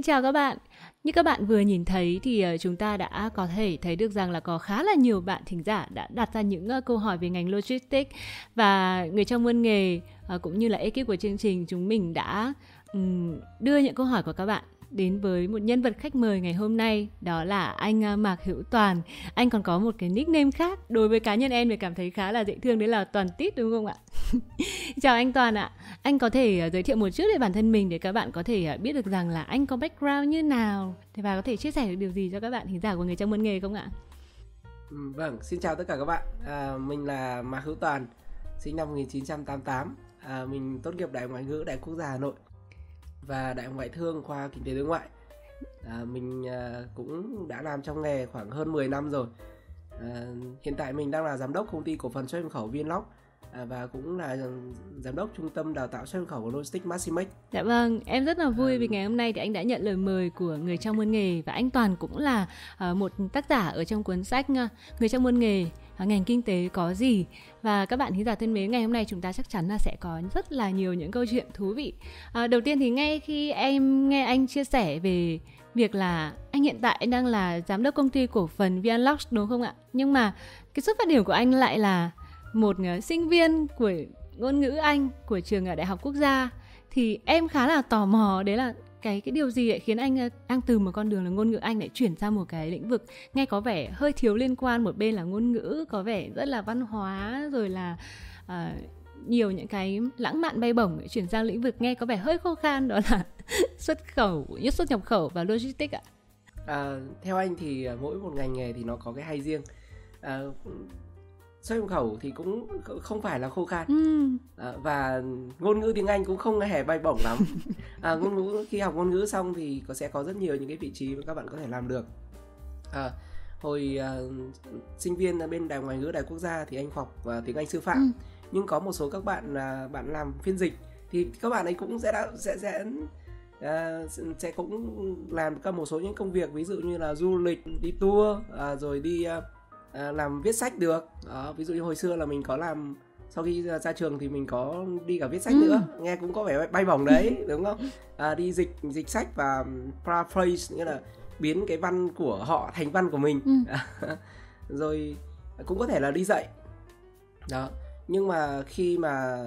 Xin chào các bạn. Như các bạn vừa nhìn thấy thì ờ, chúng ta đã có thể thấy được rằng là có khá là nhiều bạn thính giả đã đặt ra những ờ, câu hỏi về ngành logistics và người trong môn nghề ờ, cũng như là ekip của chương trình chúng mình đã đưa những câu hỏi của các bạn đến với một nhân vật khách mời ngày hôm nay đó là anh à, Mạc Hữu Toàn. Anh còn có một cái nickname khác đối với cá nhân em thì cảm thấy khá là dễ thương đấy là Toàn Tít đúng không ạ? Chào anh Toàn ạ. Anh có thể à, giới thiệu một chút về bản thân mình để các bạn có thể à, biết được rằng là anh có background như nào và có thể chia sẻ được điều gì cho các bạn thính giả của người trong môn nghề không ạ? Ừ, vâng, xin chào tất cả các bạn. À, mình là Mạc Hữu Toàn, sinh năm 1988. À, mình tốt nghiệp Đại học Ngoại ngữ Đại quốc gia Hà Nội và đại học ngoại thương khoa kinh tế đối ngoại. À, mình à, cũng đã làm trong nghề khoảng hơn 10 năm rồi. À, hiện tại mình đang là giám đốc công ty cổ phần xuất nhập khẩu Vinlock à, và cũng là giám đốc trung tâm đào tạo xuất nhập khẩu của Logistics Maximex. Dạ vâng, em rất là vui à, vì ngày hôm nay thì anh đã nhận lời mời của người trong môn nghề và anh Toàn cũng là uh, một tác giả ở trong cuốn sách uh, người trong môn nghề À, ngành kinh tế có gì? Và các bạn khán giả thân mến ngày hôm nay chúng ta chắc chắn là sẽ có rất là nhiều những câu chuyện thú vị. À, đầu tiên thì ngay khi em nghe anh chia sẻ về việc là anh hiện tại đang là giám đốc công ty cổ phần VNLox đúng không ạ? Nhưng mà cái xuất phát điểm của anh lại là một à, sinh viên của ngôn ngữ Anh của trường ở Đại học Quốc gia thì em khá là tò mò đấy là cái cái điều gì lại khiến anh đang từ một con đường là ngôn ngữ anh lại chuyển sang một cái lĩnh vực nghe có vẻ hơi thiếu liên quan một bên là ngôn ngữ có vẻ rất là văn hóa rồi là uh, nhiều những cái lãng mạn bay bổng chuyển sang lĩnh vực nghe có vẻ hơi khô khan đó là xuất khẩu nhất xuất nhập khẩu và logistics ạ. À, theo anh thì à, mỗi một ngành nghề thì nó có cái hay riêng. À, xuất nhập khẩu thì cũng không phải là khô khan ừ. à, và ngôn ngữ tiếng Anh cũng không hề bay bổng lắm à, ngôn ngữ khi học ngôn ngữ xong thì có sẽ có rất nhiều những cái vị trí mà các bạn có thể làm được à, hồi uh, sinh viên ở bên đài ngoại ngữ đại quốc gia thì anh học uh, tiếng Anh sư phạm ừ. nhưng có một số các bạn uh, bạn làm phiên dịch thì các bạn ấy cũng sẽ đã sẽ sẽ uh, sẽ cũng làm các một số những công việc ví dụ như là du lịch đi tour uh, rồi đi à, làm viết sách được. Đó, ví dụ như hồi xưa là mình có làm sau khi ra trường thì mình có đi cả viết sách ừ. nữa. Nghe cũng có vẻ bay bổng đấy đúng không? À, đi dịch dịch sách và paraphrase nghĩa là biến cái văn của họ thành văn của mình. Ừ. rồi cũng có thể là đi dạy. Đó nhưng mà khi mà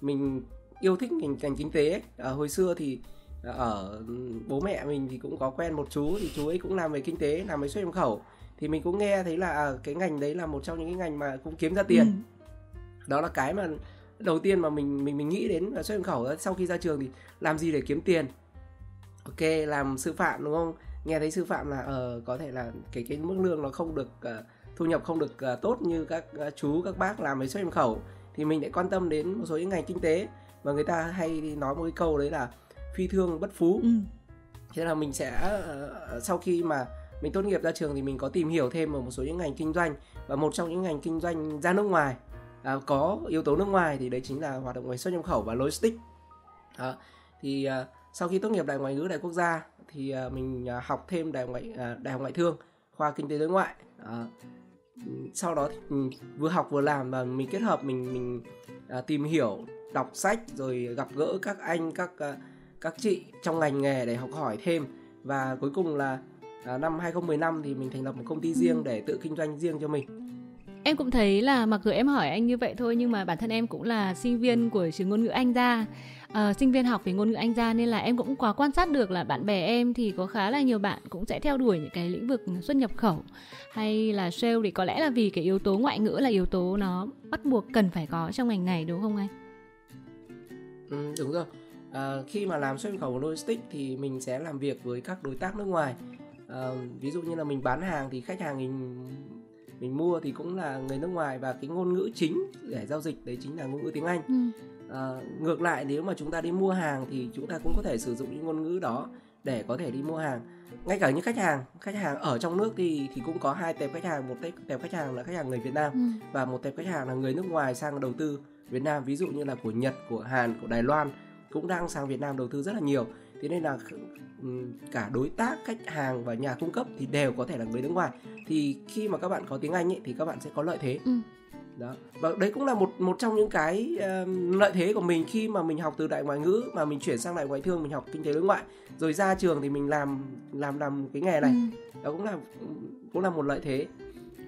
mình yêu thích ngành ngành kinh tế ấy, à, hồi xưa thì ở bố mẹ mình thì cũng có quen một chú thì chú ấy cũng làm về kinh tế làm về xuất nhập khẩu thì mình cũng nghe thấy là à, cái ngành đấy là một trong những cái ngành mà cũng kiếm ra tiền ừ. đó là cái mà đầu tiên mà mình mình mình nghĩ đến là xuất nhập khẩu đó. sau khi ra trường thì làm gì để kiếm tiền ok làm sư phạm đúng không nghe thấy sư phạm là uh, có thể là cái cái mức lương nó không được uh, thu nhập không được uh, tốt như các uh, chú các bác làm với xuất nhập khẩu thì mình lại quan tâm đến một số những ngành kinh tế và người ta hay nói một cái câu đấy là phi thương bất phú ừ. thế là mình sẽ uh, sau khi mà mình tốt nghiệp ra trường thì mình có tìm hiểu thêm ở một số những ngành kinh doanh và một trong những ngành kinh doanh ra nước ngoài. À, có yếu tố nước ngoài thì đấy chính là hoạt động về xuất nhập khẩu và logistics. À, thì à, sau khi tốt nghiệp đại ngoại ngữ đại quốc gia thì à, mình à, học thêm đại ngoại à, đại học ngoại thương khoa kinh tế đối ngoại. À, sau đó thì mình vừa học vừa làm và mình kết hợp mình mình à, tìm hiểu đọc sách rồi gặp gỡ các anh các à, các chị trong ngành nghề để học hỏi thêm. Và cuối cùng là à, năm 2015 thì mình thành lập một công ty riêng để tự kinh doanh riêng cho mình em cũng thấy là mặc dù em hỏi anh như vậy thôi nhưng mà bản thân em cũng là sinh viên của trường ngôn ngữ Anh ra uh, sinh viên học về ngôn ngữ Anh ra nên là em cũng quá quan sát được là bạn bè em thì có khá là nhiều bạn cũng sẽ theo đuổi những cái lĩnh vực xuất nhập khẩu hay là sale thì có lẽ là vì cái yếu tố ngoại ngữ là yếu tố nó bắt buộc cần phải có trong ngành này đúng không anh? Ừ, đúng rồi. À, khi mà làm xuất nhập khẩu logistics thì mình sẽ làm việc với các đối tác nước ngoài uh, ví dụ như là mình bán hàng thì khách hàng mình mình mua thì cũng là người nước ngoài và cái ngôn ngữ chính để giao dịch đấy chính là ngôn ngữ tiếng Anh. Ừ. À, ngược lại nếu mà chúng ta đi mua hàng thì chúng ta cũng có thể sử dụng những ngôn ngữ đó để có thể đi mua hàng. Ngay cả những khách hàng, khách hàng ở trong nước thì thì cũng có hai tệp khách hàng, một tệp khách hàng là khách hàng người Việt Nam ừ. và một tệp khách hàng là người nước ngoài sang đầu tư Việt Nam, ví dụ như là của Nhật, của Hàn, của Đài Loan cũng đang sang Việt Nam đầu tư rất là nhiều. Thế nên là cả đối tác khách hàng và nhà cung cấp thì đều có thể là người nước ngoài. Thì khi mà các bạn có tiếng anh ấy thì các bạn sẽ có lợi thế. Ừ. đó. Và đấy cũng là một một trong những cái uh, lợi thế của mình khi mà mình học từ đại ngoại ngữ mà mình chuyển sang đại ngoại thương mình học kinh tế đối ngoại. Rồi ra trường thì mình làm làm làm cái nghề này. Ừ. đó cũng là cũng là một lợi thế.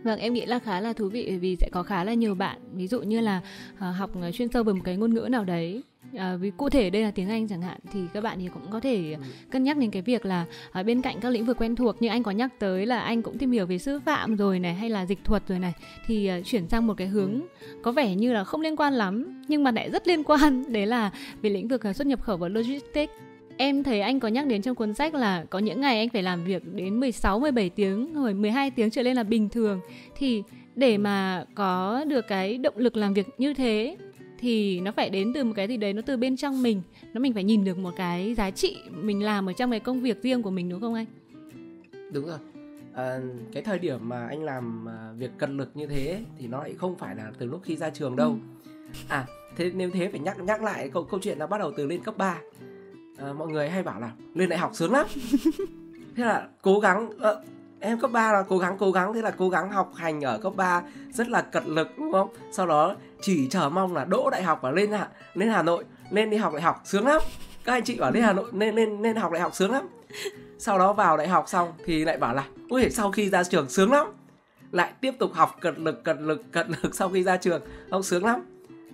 Vâng, em nghĩ là khá là thú vị vì sẽ có khá là nhiều bạn ví dụ như là uh, học chuyên sâu về một cái ngôn ngữ nào đấy À, vì cụ thể đây là tiếng Anh chẳng hạn thì các bạn thì cũng có thể ừ. cân nhắc đến cái việc là ở bên cạnh các lĩnh vực quen thuộc như anh có nhắc tới là anh cũng tìm hiểu về sư phạm rồi này hay là dịch thuật rồi này thì uh, chuyển sang một cái hướng ừ. có vẻ như là không liên quan lắm nhưng mà lại rất liên quan đấy là về lĩnh vực xuất nhập khẩu và logistics Em thấy anh có nhắc đến trong cuốn sách là có những ngày anh phải làm việc đến 16 17 tiếng rồi 12 tiếng trở lên là bình thường thì để mà có được cái động lực làm việc như thế thì nó phải đến từ một cái gì đấy nó từ bên trong mình. Nó mình phải nhìn được một cái giá trị mình làm ở trong cái công việc riêng của mình đúng không anh? Đúng rồi. À, cái thời điểm mà anh làm à, việc cật lực như thế thì nó lại không phải là từ lúc khi ra trường đâu. Ừ. à thế nếu thế phải nhắc nhắc lại câu câu chuyện nó bắt đầu từ lên cấp 3 à, mọi người hay bảo là lên đại học sướng lắm. Thế là cố gắng à, em cấp 3 là cố gắng cố gắng. Thế là cố gắng học hành ở cấp 3 rất là cật lực đúng không? Sau đó chỉ chờ mong là đỗ đại học và lên hà, lên Hà Nội lên đi học đại học sướng lắm. Các anh chị bảo lên Hà Nội nên nên nên học đại học sướng lắm. Sau đó vào đại học xong thì lại bảo là ui sau khi ra trường sướng lắm. Lại tiếp tục học cật lực cật lực cật lực sau khi ra trường. Không sướng lắm.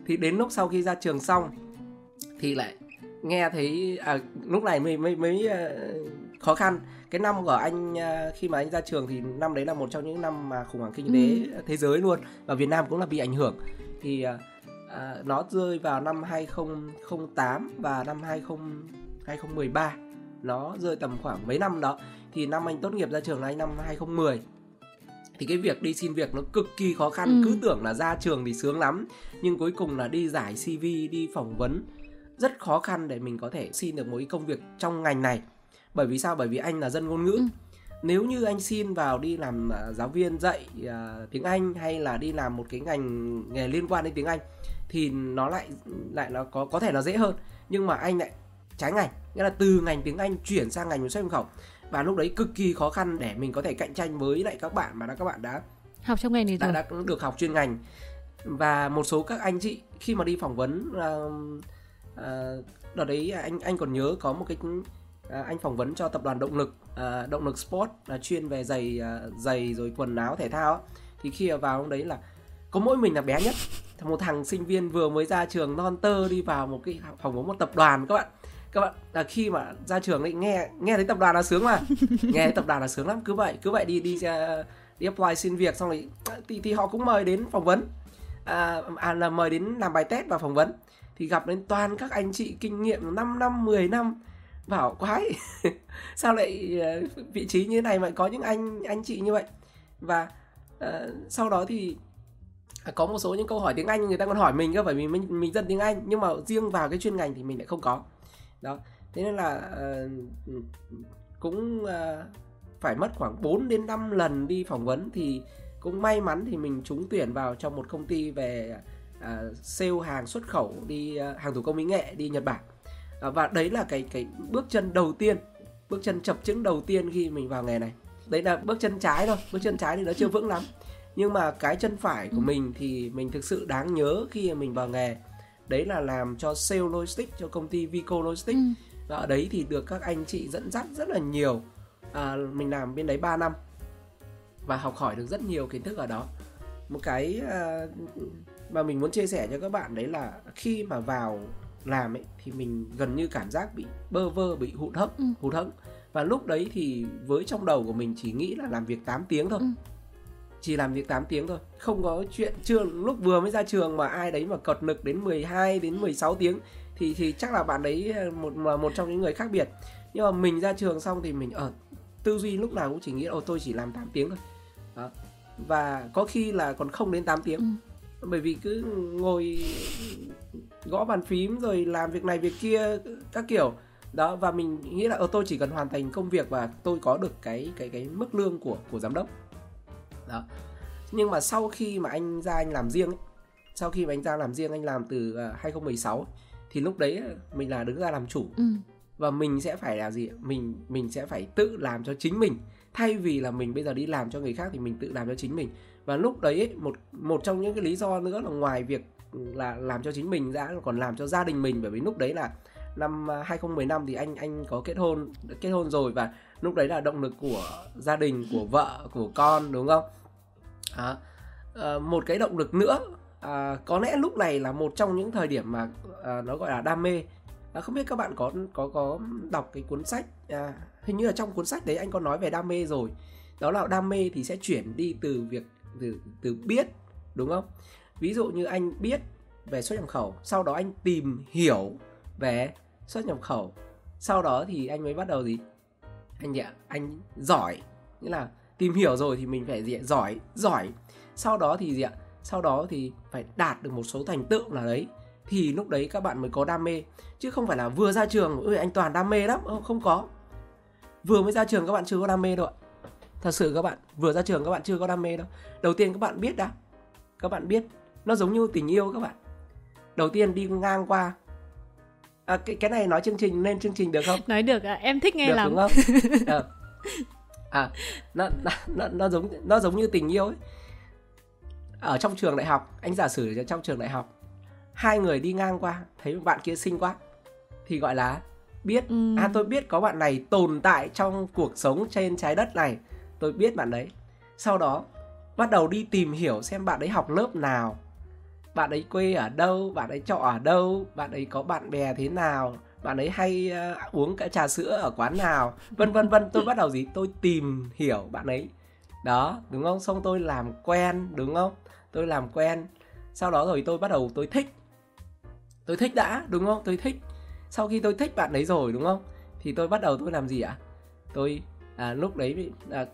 Thì đến lúc sau khi ra trường xong thì lại nghe thấy à, lúc này mới mới mới uh, khó khăn cái năm của anh uh, khi mà anh ra trường thì năm đấy là một trong những năm mà khủng hoảng kinh tế ừ. thế giới luôn. Và Việt Nam cũng là bị ảnh hưởng. Thì uh, nó rơi vào năm 2008 và năm 20 2013 nó rơi tầm khoảng mấy năm đó. Thì năm anh tốt nghiệp ra trường là anh năm 2010 thì cái việc đi xin việc nó cực kỳ khó khăn. Ừ. cứ tưởng là ra trường thì sướng lắm nhưng cuối cùng là đi giải CV đi phỏng vấn. Rất khó khăn để mình có thể xin được một cái công việc trong ngành này bởi vì sao? Bởi vì anh là dân ngôn ngữ. Ừ. nếu như anh xin vào đi làm uh, giáo viên dạy uh, tiếng anh hay là đi làm một cái ngành nghề liên quan đến tiếng anh thì nó lại lại nó có có thể là dễ hơn. Nhưng mà anh lại trái ngành nghĩa là từ ngành tiếng anh chuyển sang ngành xuất nhập khẩu và lúc đấy cực kỳ khó khăn để mình có thể cạnh tranh với lại các bạn mà đã các bạn đã học trong ngành này đã, đã được học chuyên ngành. Và một số các anh chị khi mà đi phỏng vấn uh, à, đợt đấy anh anh còn nhớ có một cái à, anh phỏng vấn cho tập đoàn động lực à, động lực sport là chuyên về giày à, giày rồi quần áo thể thao thì khi vào ông đấy là có mỗi mình là bé nhất. Một thằng sinh viên vừa mới ra trường non tơ đi vào một cái phỏng vấn một tập đoàn các bạn. Các bạn là khi mà ra trường ấy nghe nghe thấy tập đoàn là sướng mà. Nghe thấy tập đoàn là sướng lắm. Cứ vậy cứ vậy đi đi đi apply xin việc xong rồi thì, thì họ cũng mời đến phỏng vấn. À, à là mời đến làm bài test và phỏng vấn. Thì gặp đến toàn các anh chị kinh nghiệm 5 năm 10 năm bảo quái. Sao lại ờ, vị trí như thế này mà có những anh anh chị như vậy? Và uh, sau đó thì à, có một số những câu hỏi tiếng Anh người ta còn hỏi mình cơ bởi vì mình mình dân tiếng Anh nhưng mà riêng vào cái chuyên ngành thì mình lại không có. Đó thế nên là uh, cũng uh, phải mất khoảng 4 đến 5 lần đi phỏng vấn thì cũng may mắn thì mình trúng tuyển vào trong một công ty về uh, sale hàng xuất khẩu đi uh, hàng thủ công mỹ nghệ đi Nhật Bản và đấy là cái cái bước chân đầu tiên bước chân chập chững đầu tiên khi mình vào nghề này. Đấy là bước chân trái thôi bước chân trái thì nó chưa vững lắm. Nhưng mà cái chân phải của ừ. mình thì mình thực sự đáng nhớ khi mình vào nghề. Đấy là làm cho sale logistics cho công ty Vico Logistics. Ừ. và ở đấy thì được các anh chị dẫn dắt rất là nhiều. À, mình làm bên đấy 3 năm và học hỏi được rất nhiều kiến thức ở đó. Một cái uh, mà mình muốn chia sẻ cho các bạn đấy là khi mà vào làm ấy thì mình gần như cảm giác bị bơ vơ bị hụt hẫng ừ. hụt hẫng. Và lúc đấy thì với trong đầu của mình chỉ nghĩ là làm việc 8 tiếng thôi. Ừ. chỉ làm việc 8 tiếng thôi. Không có chuyện chưa lúc vừa mới ra trường mà ai đấy mà cật lực đến 12 đến 16 tiếng thì thì chắc là bạn đấy một mà một trong những người khác biệt. Nhưng mà mình ra trường xong thì mình ở tư duy lúc nào cũng chỉ nghĩ ô tôi chỉ làm 8 tiếng thôi. Đó. và có khi là còn không đến 8 tiếng. Ừ. Bởi vì cứ ngồi gõ bàn phím rồi làm việc này việc kia các kiểu. Đó và mình nghĩ là ở ờ, tôi chỉ cần hoàn thành công việc và tôi có được cái cái cái mức lương của của giám đốc. Đó. Nhưng mà sau khi mà anh ra anh làm riêng ấy, sau khi mà anh ra làm riêng anh làm từ 2016 à, thì lúc đấy mình là đứng ra làm chủ. Ừ. và mình sẽ phải là gì mình mình sẽ phải tự làm cho chính mình. Thay vì là mình bây giờ đi làm cho người khác thì mình tự làm cho chính mình. Và lúc đấy ấy, một một trong những cái lý do nữa là ngoài việc là làm cho chính mình ra còn làm cho gia đình mình bởi vì lúc đấy là năm à, 2015 thì anh anh có kết hôn kết hôn rồi và lúc đấy là động lực của gia đình của vợ của con đúng không? À, à, một cái động lực nữa à, có lẽ lúc này là một trong những thời điểm mà à, nó gọi là đam mê. À, không biết các bạn có có có đọc cái cuốn sách à, hình như là trong cuốn sách đấy anh có nói về đam mê rồi. Đó là đam mê thì sẽ chuyển đi từ việc từ từ biết đúng không? Ví dụ như anh biết về xuất nhập khẩu, sau đó anh tìm hiểu về xuất nhập khẩu, sau đó thì anh mới bắt đầu gì? Anh ạ? Anh giỏi. Nghĩa là tìm hiểu rồi thì mình phải gì ạ? Giỏi giỏi. Sau đó thì gì ạ? Sau đó thì phải đạt được một số thành tựu nào đấy, thì lúc đấy các bạn mới có đam mê. Chứ không phải là vừa ra trường ơi anh toàn đam mê lắm. Không có. Vừa mới ra trường các bạn chưa có đam mê đâu ạ. Thật sự các bạn, vừa ra trường các bạn chưa có đam mê đâu. Đầu tiên các bạn biết đã. Các bạn biết nó giống như tình yêu các bạn. Đầu tiên đi ngang qua. À, cái cái này nói chương trình lên chương trình được không? Nói được à, em thích nghe được, lắm. đúng không? À, à nó, nó nó giống nó giống như tình yêu ấy. Ở trong trường đại học anh giả sử trong trường đại học hai người đi ngang qua thấy bạn kia xinh quá thì gọi là biết. Ừ. à tôi biết có bạn này tồn tại trong cuộc sống trên trái đất này. Tôi biết bạn đấy. Sau đó bắt đầu đi tìm hiểu xem bạn ấy học lớp nào bạn ấy quê ở đâu? Bạn ấy trọ ở đâu? Bạn ấy có bạn bè thế nào? Bạn ấy hay uh, uống cái trà sữa ở quán nào? Vân vân vân. Tôi bắt đầu gì? Tôi tìm hiểu bạn ấy. Đó đúng không? Xong tôi làm quen đúng không? Tôi làm quen. Sau đó rồi tôi bắt đầu tôi thích. Tôi thích đã đúng không? Tôi thích. Sau khi tôi thích bạn ấy rồi đúng không? Thì tôi bắt đầu tôi làm gì ạ? Tôi à, lúc đấy à,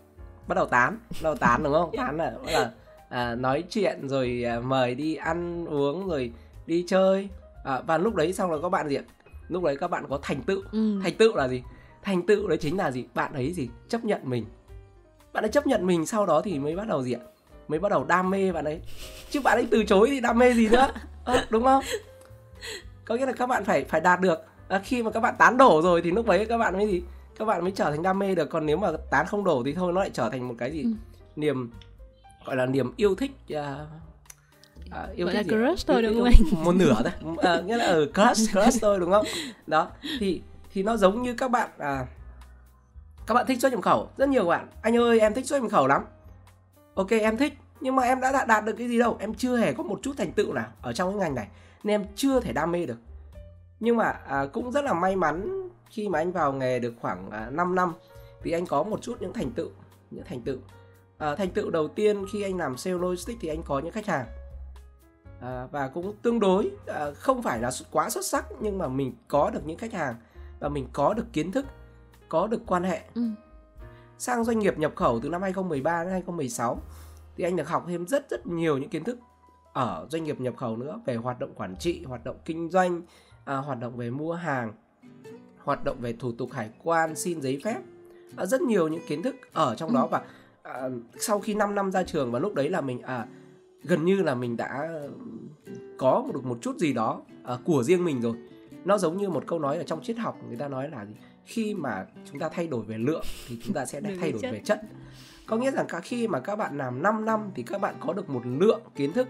bắt đầu tán. Bắt đầu tán đúng không? Tán là bắt đầu à, nói chuyện rồi à, mời đi ăn uống rồi đi chơi. À, và lúc đấy xong rồi các bạn gì ạ? Lúc đấy các bạn có thành tựu. Ừ. thành tựu là gì? Thành tựu đấy chính là gì? Bạn ấy gì? Chấp nhận mình. Bạn ấy chấp nhận mình sau đó thì mới bắt đầu gì ạ? Mới bắt đầu đam mê bạn ấy. Chứ bạn ấy từ chối thì đam mê gì nữa? À, đúng không? Có nghĩa là các bạn phải phải đạt được. À, khi mà các bạn tán đổ rồi thì lúc đấy các bạn mới gì? Các bạn mới trở thành đam mê được. Còn nếu mà tán không đổ thì thôi nó lại trở thành một cái gì? Ừ. niềm gọi là niềm yêu thích uh, uh, yêu gọi thích là crush thôi đúng không anh? một nửa thôi. Uh, nghĩa là ở uh, crush crush thôi đúng không? Đó thì thì nó giống như các bạn à, các bạn thích xuất nhập khẩu. Rất nhiều bạn anh ơi em thích xuất nhập khẩu lắm. Ok em thích nhưng mà em đã đạt, đạt được cái gì đâu? Em chưa hề có một chút thành tựu nào ở trong cái ngành này nên em chưa thể đam mê được. Nhưng mà à, cũng rất là may mắn khi mà anh vào nghề được khoảng à, 5 năm thì anh có một chút những thành tựu những thành tựu à, thành tựu đầu tiên khi anh làm sale logistics thì anh có những khách hàng à, và cũng tương đối à, không phải là quá xuất sắc nhưng mà mình có được những khách hàng và mình có được kiến thức có được quan hệ ừ. sang doanh nghiệp nhập khẩu từ năm 2013 đến 2016 thì anh được học thêm rất rất nhiều những kiến thức ở doanh nghiệp nhập khẩu nữa về hoạt động quản trị hoạt động kinh doanh à, hoạt động về mua hàng hoạt động về thủ tục hải quan xin giấy phép à, rất nhiều những kiến thức ở trong ừ. đó và à, sau khi 5 năm ra trường và lúc đấy là mình à gần như là mình đã có được một chút gì đó à, của riêng mình rồi. Nó giống như một câu nói ở trong triết học người ta nói là khi mà chúng ta thay đổi về lượng thì chúng ta sẽ thay đổi về chất. Có nghĩa rằng khi mà các bạn làm 5 năm thì các bạn có được một lượng kiến thức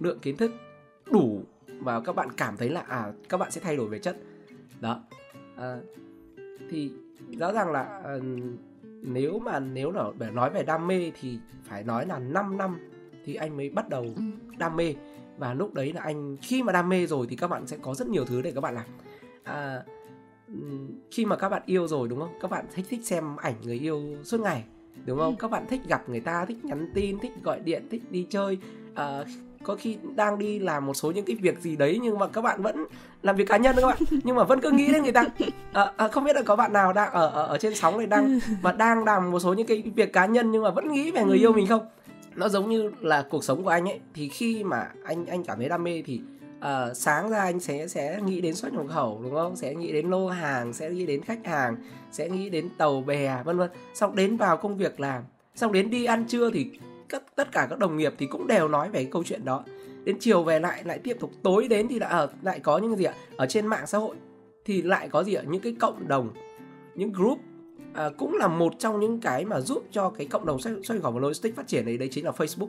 lượng kiến thức đủ và các bạn cảm thấy là à các bạn sẽ thay đổi về chất. Đó. À, thì rõ ràng là à, nếu mà nếu là để nói về đam mê thì phải nói là 5 năm thì anh mới bắt đầu ừ. đam mê. Và lúc đấy là anh khi mà đam mê rồi thì các bạn sẽ có rất nhiều thứ để các bạn làm. À, khi mà các bạn yêu rồi đúng không? Các bạn thích thích xem ảnh người yêu suốt ngày đúng không? Ừ. các bạn thích gặp người ta thích nhắn tin thích gọi điện thích đi chơi. À, có khi đang đi làm một số những cái việc gì đấy nhưng mà các bạn vẫn làm việc cá nhân các bạn. Nhưng mà vẫn cứ nghĩ đến người ta. À, à, không biết là có bạn nào đang ở ở, ở trên sóng này đang mà đang làm một số những cái việc cá nhân nhưng mà vẫn nghĩ về người yêu mình không? Nó giống như là cuộc sống của anh ấy. Thì khi mà anh anh cảm thấy đam mê thì uh, sáng ra anh sẽ sẽ nghĩ đến xuất nhập khẩu đúng không? Sẽ nghĩ đến lô hàng sẽ nghĩ đến khách hàng sẽ nghĩ đến tàu bè vân vân. Xong đến vào công việc làm xong đến đi ăn trưa thì các tất cả các đồng nghiệp thì cũng đều nói về cái câu chuyện đó. Đến chiều về lại lại tiếp tục tối đến thì lại ở lại có những gì ạ? Ở trên mạng xã hội thì lại có gì ạ? Những cái cộng đồng những group à, cũng là một trong những cái mà giúp cho cái cộng đồng xoay, xoay nhập khẩu và logistics phát triển đấy đấy chính là Facebook.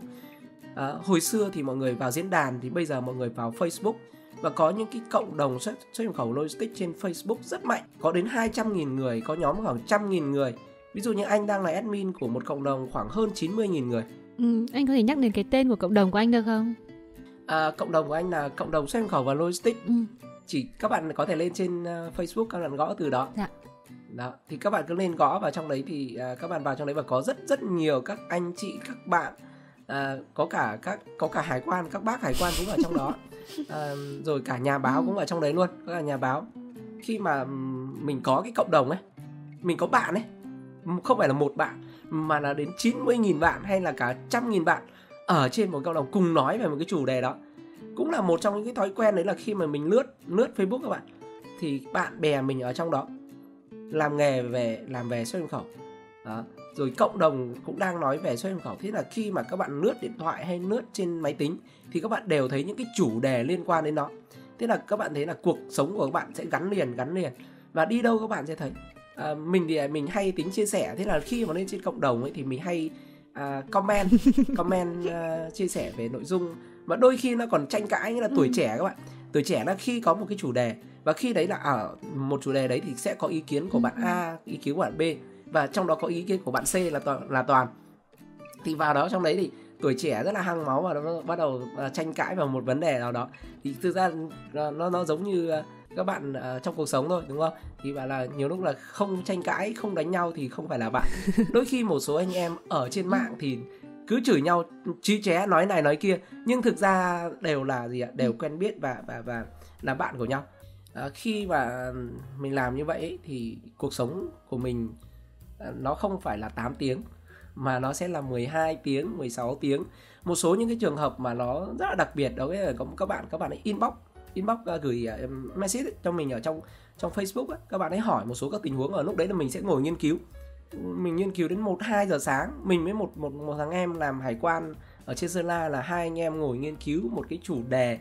À, hồi xưa thì mọi người vào diễn đàn thì bây giờ mọi người vào Facebook. Và có những cái cộng đồng xuất, xuất nhập khẩu logistics trên Facebook rất mạnh. Có đến 200.000 người có nhóm khoảng trăm nghìn người. Ví dụ như anh đang là admin của một cộng đồng khoảng hơn 90.000 người ừ, anh có thể nhắc đến cái tên của cộng đồng của anh được không à, cộng đồng của anh là cộng đồng xuất nhập khẩu và logistics ừ. chỉ các bạn có thể lên trên uh, Facebook các bạn gõ từ đó dạ. đó thì các bạn cứ lên gõ vào trong đấy thì uh, các bạn vào trong đấy và có rất rất nhiều các anh chị các bạn à, có cả các có cả hải quan các bác hải quan cũng ở trong đó à, rồi cả nhà báo ừ. cũng ở trong đấy luôn có cả nhà báo khi mà mình có cái cộng đồng ấy mình có bạn ấy không phải là một bạn mà là đến 90.000 bạn hay là cả trăm nghìn bạn ở trên một cộng đồng cùng nói về một cái chủ đề đó. Cũng là một trong những cái thói quen đấy là khi mà mình lướt lướt Facebook các bạn, thì bạn bè mình ở trong đó làm nghề về, làm về xuất nhập khẩu. Đó, rồi cộng đồng cũng đang nói về xuất nhập khẩu. Thế là khi mà các bạn lướt điện thoại hay lướt trên máy tính thì các bạn đều thấy những cái chủ đề liên quan đến nó. Thế là các bạn thấy là cuộc sống của các bạn sẽ gắn liền gắn liền. Và đi đâu các bạn sẽ thấy? À, mình thì mình hay tính chia sẻ. Thế là khi mà lên trên cộng đồng ấy thì mình hay uh, comment comment uh, chia sẻ về nội dung. Và đôi khi nó còn tranh cãi như là tuổi ừ. trẻ các bạn. Tuổi trẻ là khi có một cái chủ đề và khi đấy là ở một chủ đề đấy thì sẽ có ý kiến của bạn ừ. A ý kiến của bạn B và trong đó có ý kiến của bạn C là toàn là toàn. Thì vào đó trong đấy thì tuổi trẻ rất là hăng máu và nó bắt đầu uh, tranh cãi vào một vấn đề nào đó. Thì thực ra nó nó giống như uh, các bạn uh, trong cuộc sống thôi đúng không? Thì bảo là nhiều lúc là không tranh cãi không đánh nhau thì không phải là bạn. Đôi khi một số anh em ở trên mạng thì cứ chửi nhau chí ché nói này nói kia nhưng thực ra đều là gì ạ? Đều ừ. quen biết và và và là bạn của nhau. À, khi mà mình làm như vậy ấy, thì cuộc sống của mình à, nó không phải là 8 tiếng mà nó sẽ là 12 tiếng 16 tiếng. Một số những cái trường hợp mà nó rất là đặc biệt đó là có các bạn các bạn ấy inbox inbox uh, gửi uh, message cho mình ở trong trong Facebook ấy, các bạn ấy hỏi một số các tình huống ở lúc đấy là mình sẽ ngồi nghiên cứu. Mình nghiên cứu đến 1 2 giờ sáng mình với một một một thằng em làm hải quan ở trên Sơn La là hai anh em ngồi nghiên cứu một cái chủ đề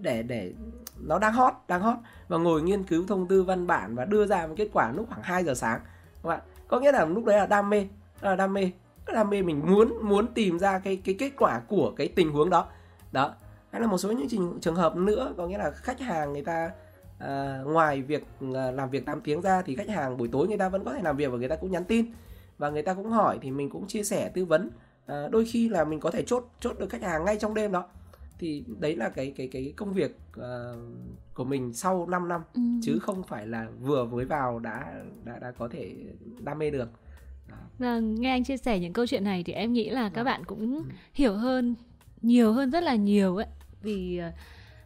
để để nó đang hot đang hot và ngồi nghiên cứu thông tư văn bản và đưa ra một kết quả lúc khoảng 2 giờ sáng. Các bạn có nghĩa là lúc đấy là đam mê là đam mê đam mê mình muốn muốn tìm ra cái cái kết quả của cái tình huống đó. Đó hay là một số những trường, trường hợp nữa có nghĩa là khách hàng người ta à, ngoài việc à, làm việc 8 tiếng ra thì khách hàng buổi tối người ta vẫn có thể làm việc và người ta cũng nhắn tin và người ta cũng hỏi thì mình cũng chia sẻ tư vấn à, đôi khi là mình có thể chốt chốt được khách hàng ngay trong đêm đó thì đấy là cái cái cái công việc uh, của mình sau 5 năm ừ. chứ không phải là vừa mới vào đã đã đã có thể đam mê được. Vâng, nghe anh chia sẻ những câu chuyện này thì em nghĩ là các vâng. bạn cũng ừ. hiểu hơn nhiều hơn rất là nhiều ấy vì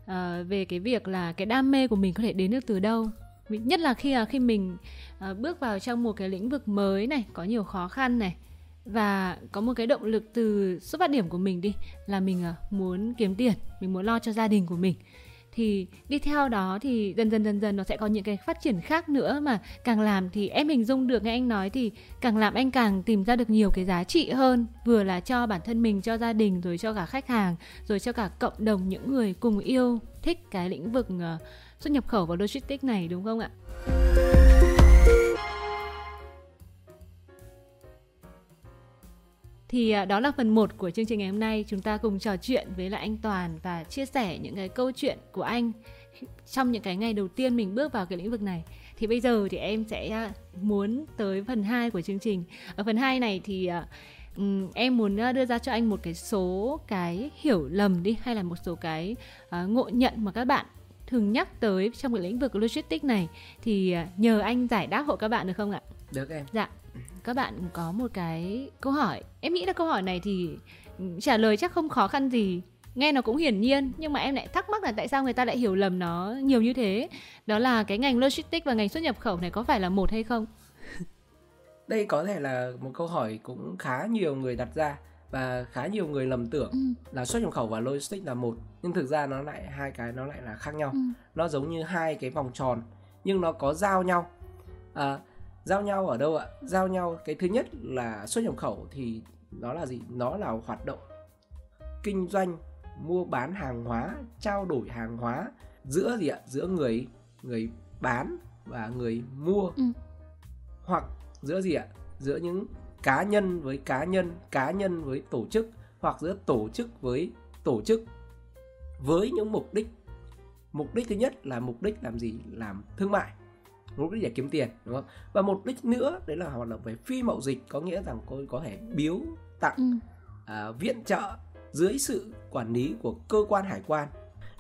uh, về cái việc là cái đam mê của mình có thể đến được từ đâu. Nhất là khi ờ, khi mình uh, bước vào trong một cái lĩnh vực mới này có nhiều khó khăn này và có một cái động lực từ xuất phát điểm của mình đi là mình uh, muốn kiếm tiền mình muốn lo cho gia đình của mình thì đi theo đó thì dần dần dần dần nó sẽ có những cái phát triển khác nữa mà càng làm thì em hình dung được nghe anh nói thì càng làm anh càng tìm ra được nhiều cái giá trị hơn. Vừa là cho bản thân mình cho gia đình rồi cho cả khách hàng rồi cho cả cộng đồng những người cùng yêu thích cái lĩnh vực uh, xuất nhập khẩu và logistics này đúng không ạ? Thì à, đó là phần 1 của chương trình ngày hôm nay. Chúng ta cùng trò chuyện với lại anh Toàn và chia sẻ những cái câu chuyện của anh trong những cái ngày đầu tiên mình bước vào cái lĩnh vực này. Thì bây giờ thì em sẽ à, muốn tới phần 2 của chương trình. Ở phần 2 này thì um, em muốn đưa ra cho anh một cái số cái hiểu lầm đi hay là một số cái uh, ngộ nhận mà các bạn thường nhắc tới trong cái lĩnh vực logistics này thì nhờ anh giải đáp hộ các bạn được không ạ? Được em. Dạ các bạn có một cái câu hỏi. Em nghĩ là câu hỏi này thì trả lời chắc không khó khăn gì. Nghe nó cũng hiển nhiên nhưng mà em lại thắc mắc là tại sao người ta lại hiểu lầm nó nhiều như thế? Đó là cái ngành logistics và ngành xuất nhập khẩu này có phải là một hay không? Đây có thể là một câu hỏi cũng khá nhiều người đặt ra và khá nhiều người lầm tưởng ừ. là xuất nhập khẩu và logistics là một nhưng thực ra nó lại hai cái nó lại là khác nhau. Ừ. nó giống như hai cái vòng tròn nhưng nó có giao nhau. À, giao nhau ở đâu ạ? Giao nhau cái thứ nhất là xuất nhập khẩu thì nó là gì? Nó là hoạt động kinh doanh mua bán hàng hóa trao đổi hàng hóa giữa gì ạ? Giữa người người bán và người mua. Ừ. hoặc giữa gì ạ? Giữa những cá nhân với cá nhân cá nhân với tổ chức hoặc giữa tổ chức với tổ chức. Với những mục đích. Mục đích thứ nhất là mục đích làm gì? Làm thương mại mục đích để kiếm tiền đúng không và mục đích nữa đấy là hoạt động về phi mậu dịch có nghĩa rằng tôi có thể biếu tặng ừ. à, viện trợ dưới sự quản lý của cơ quan hải quan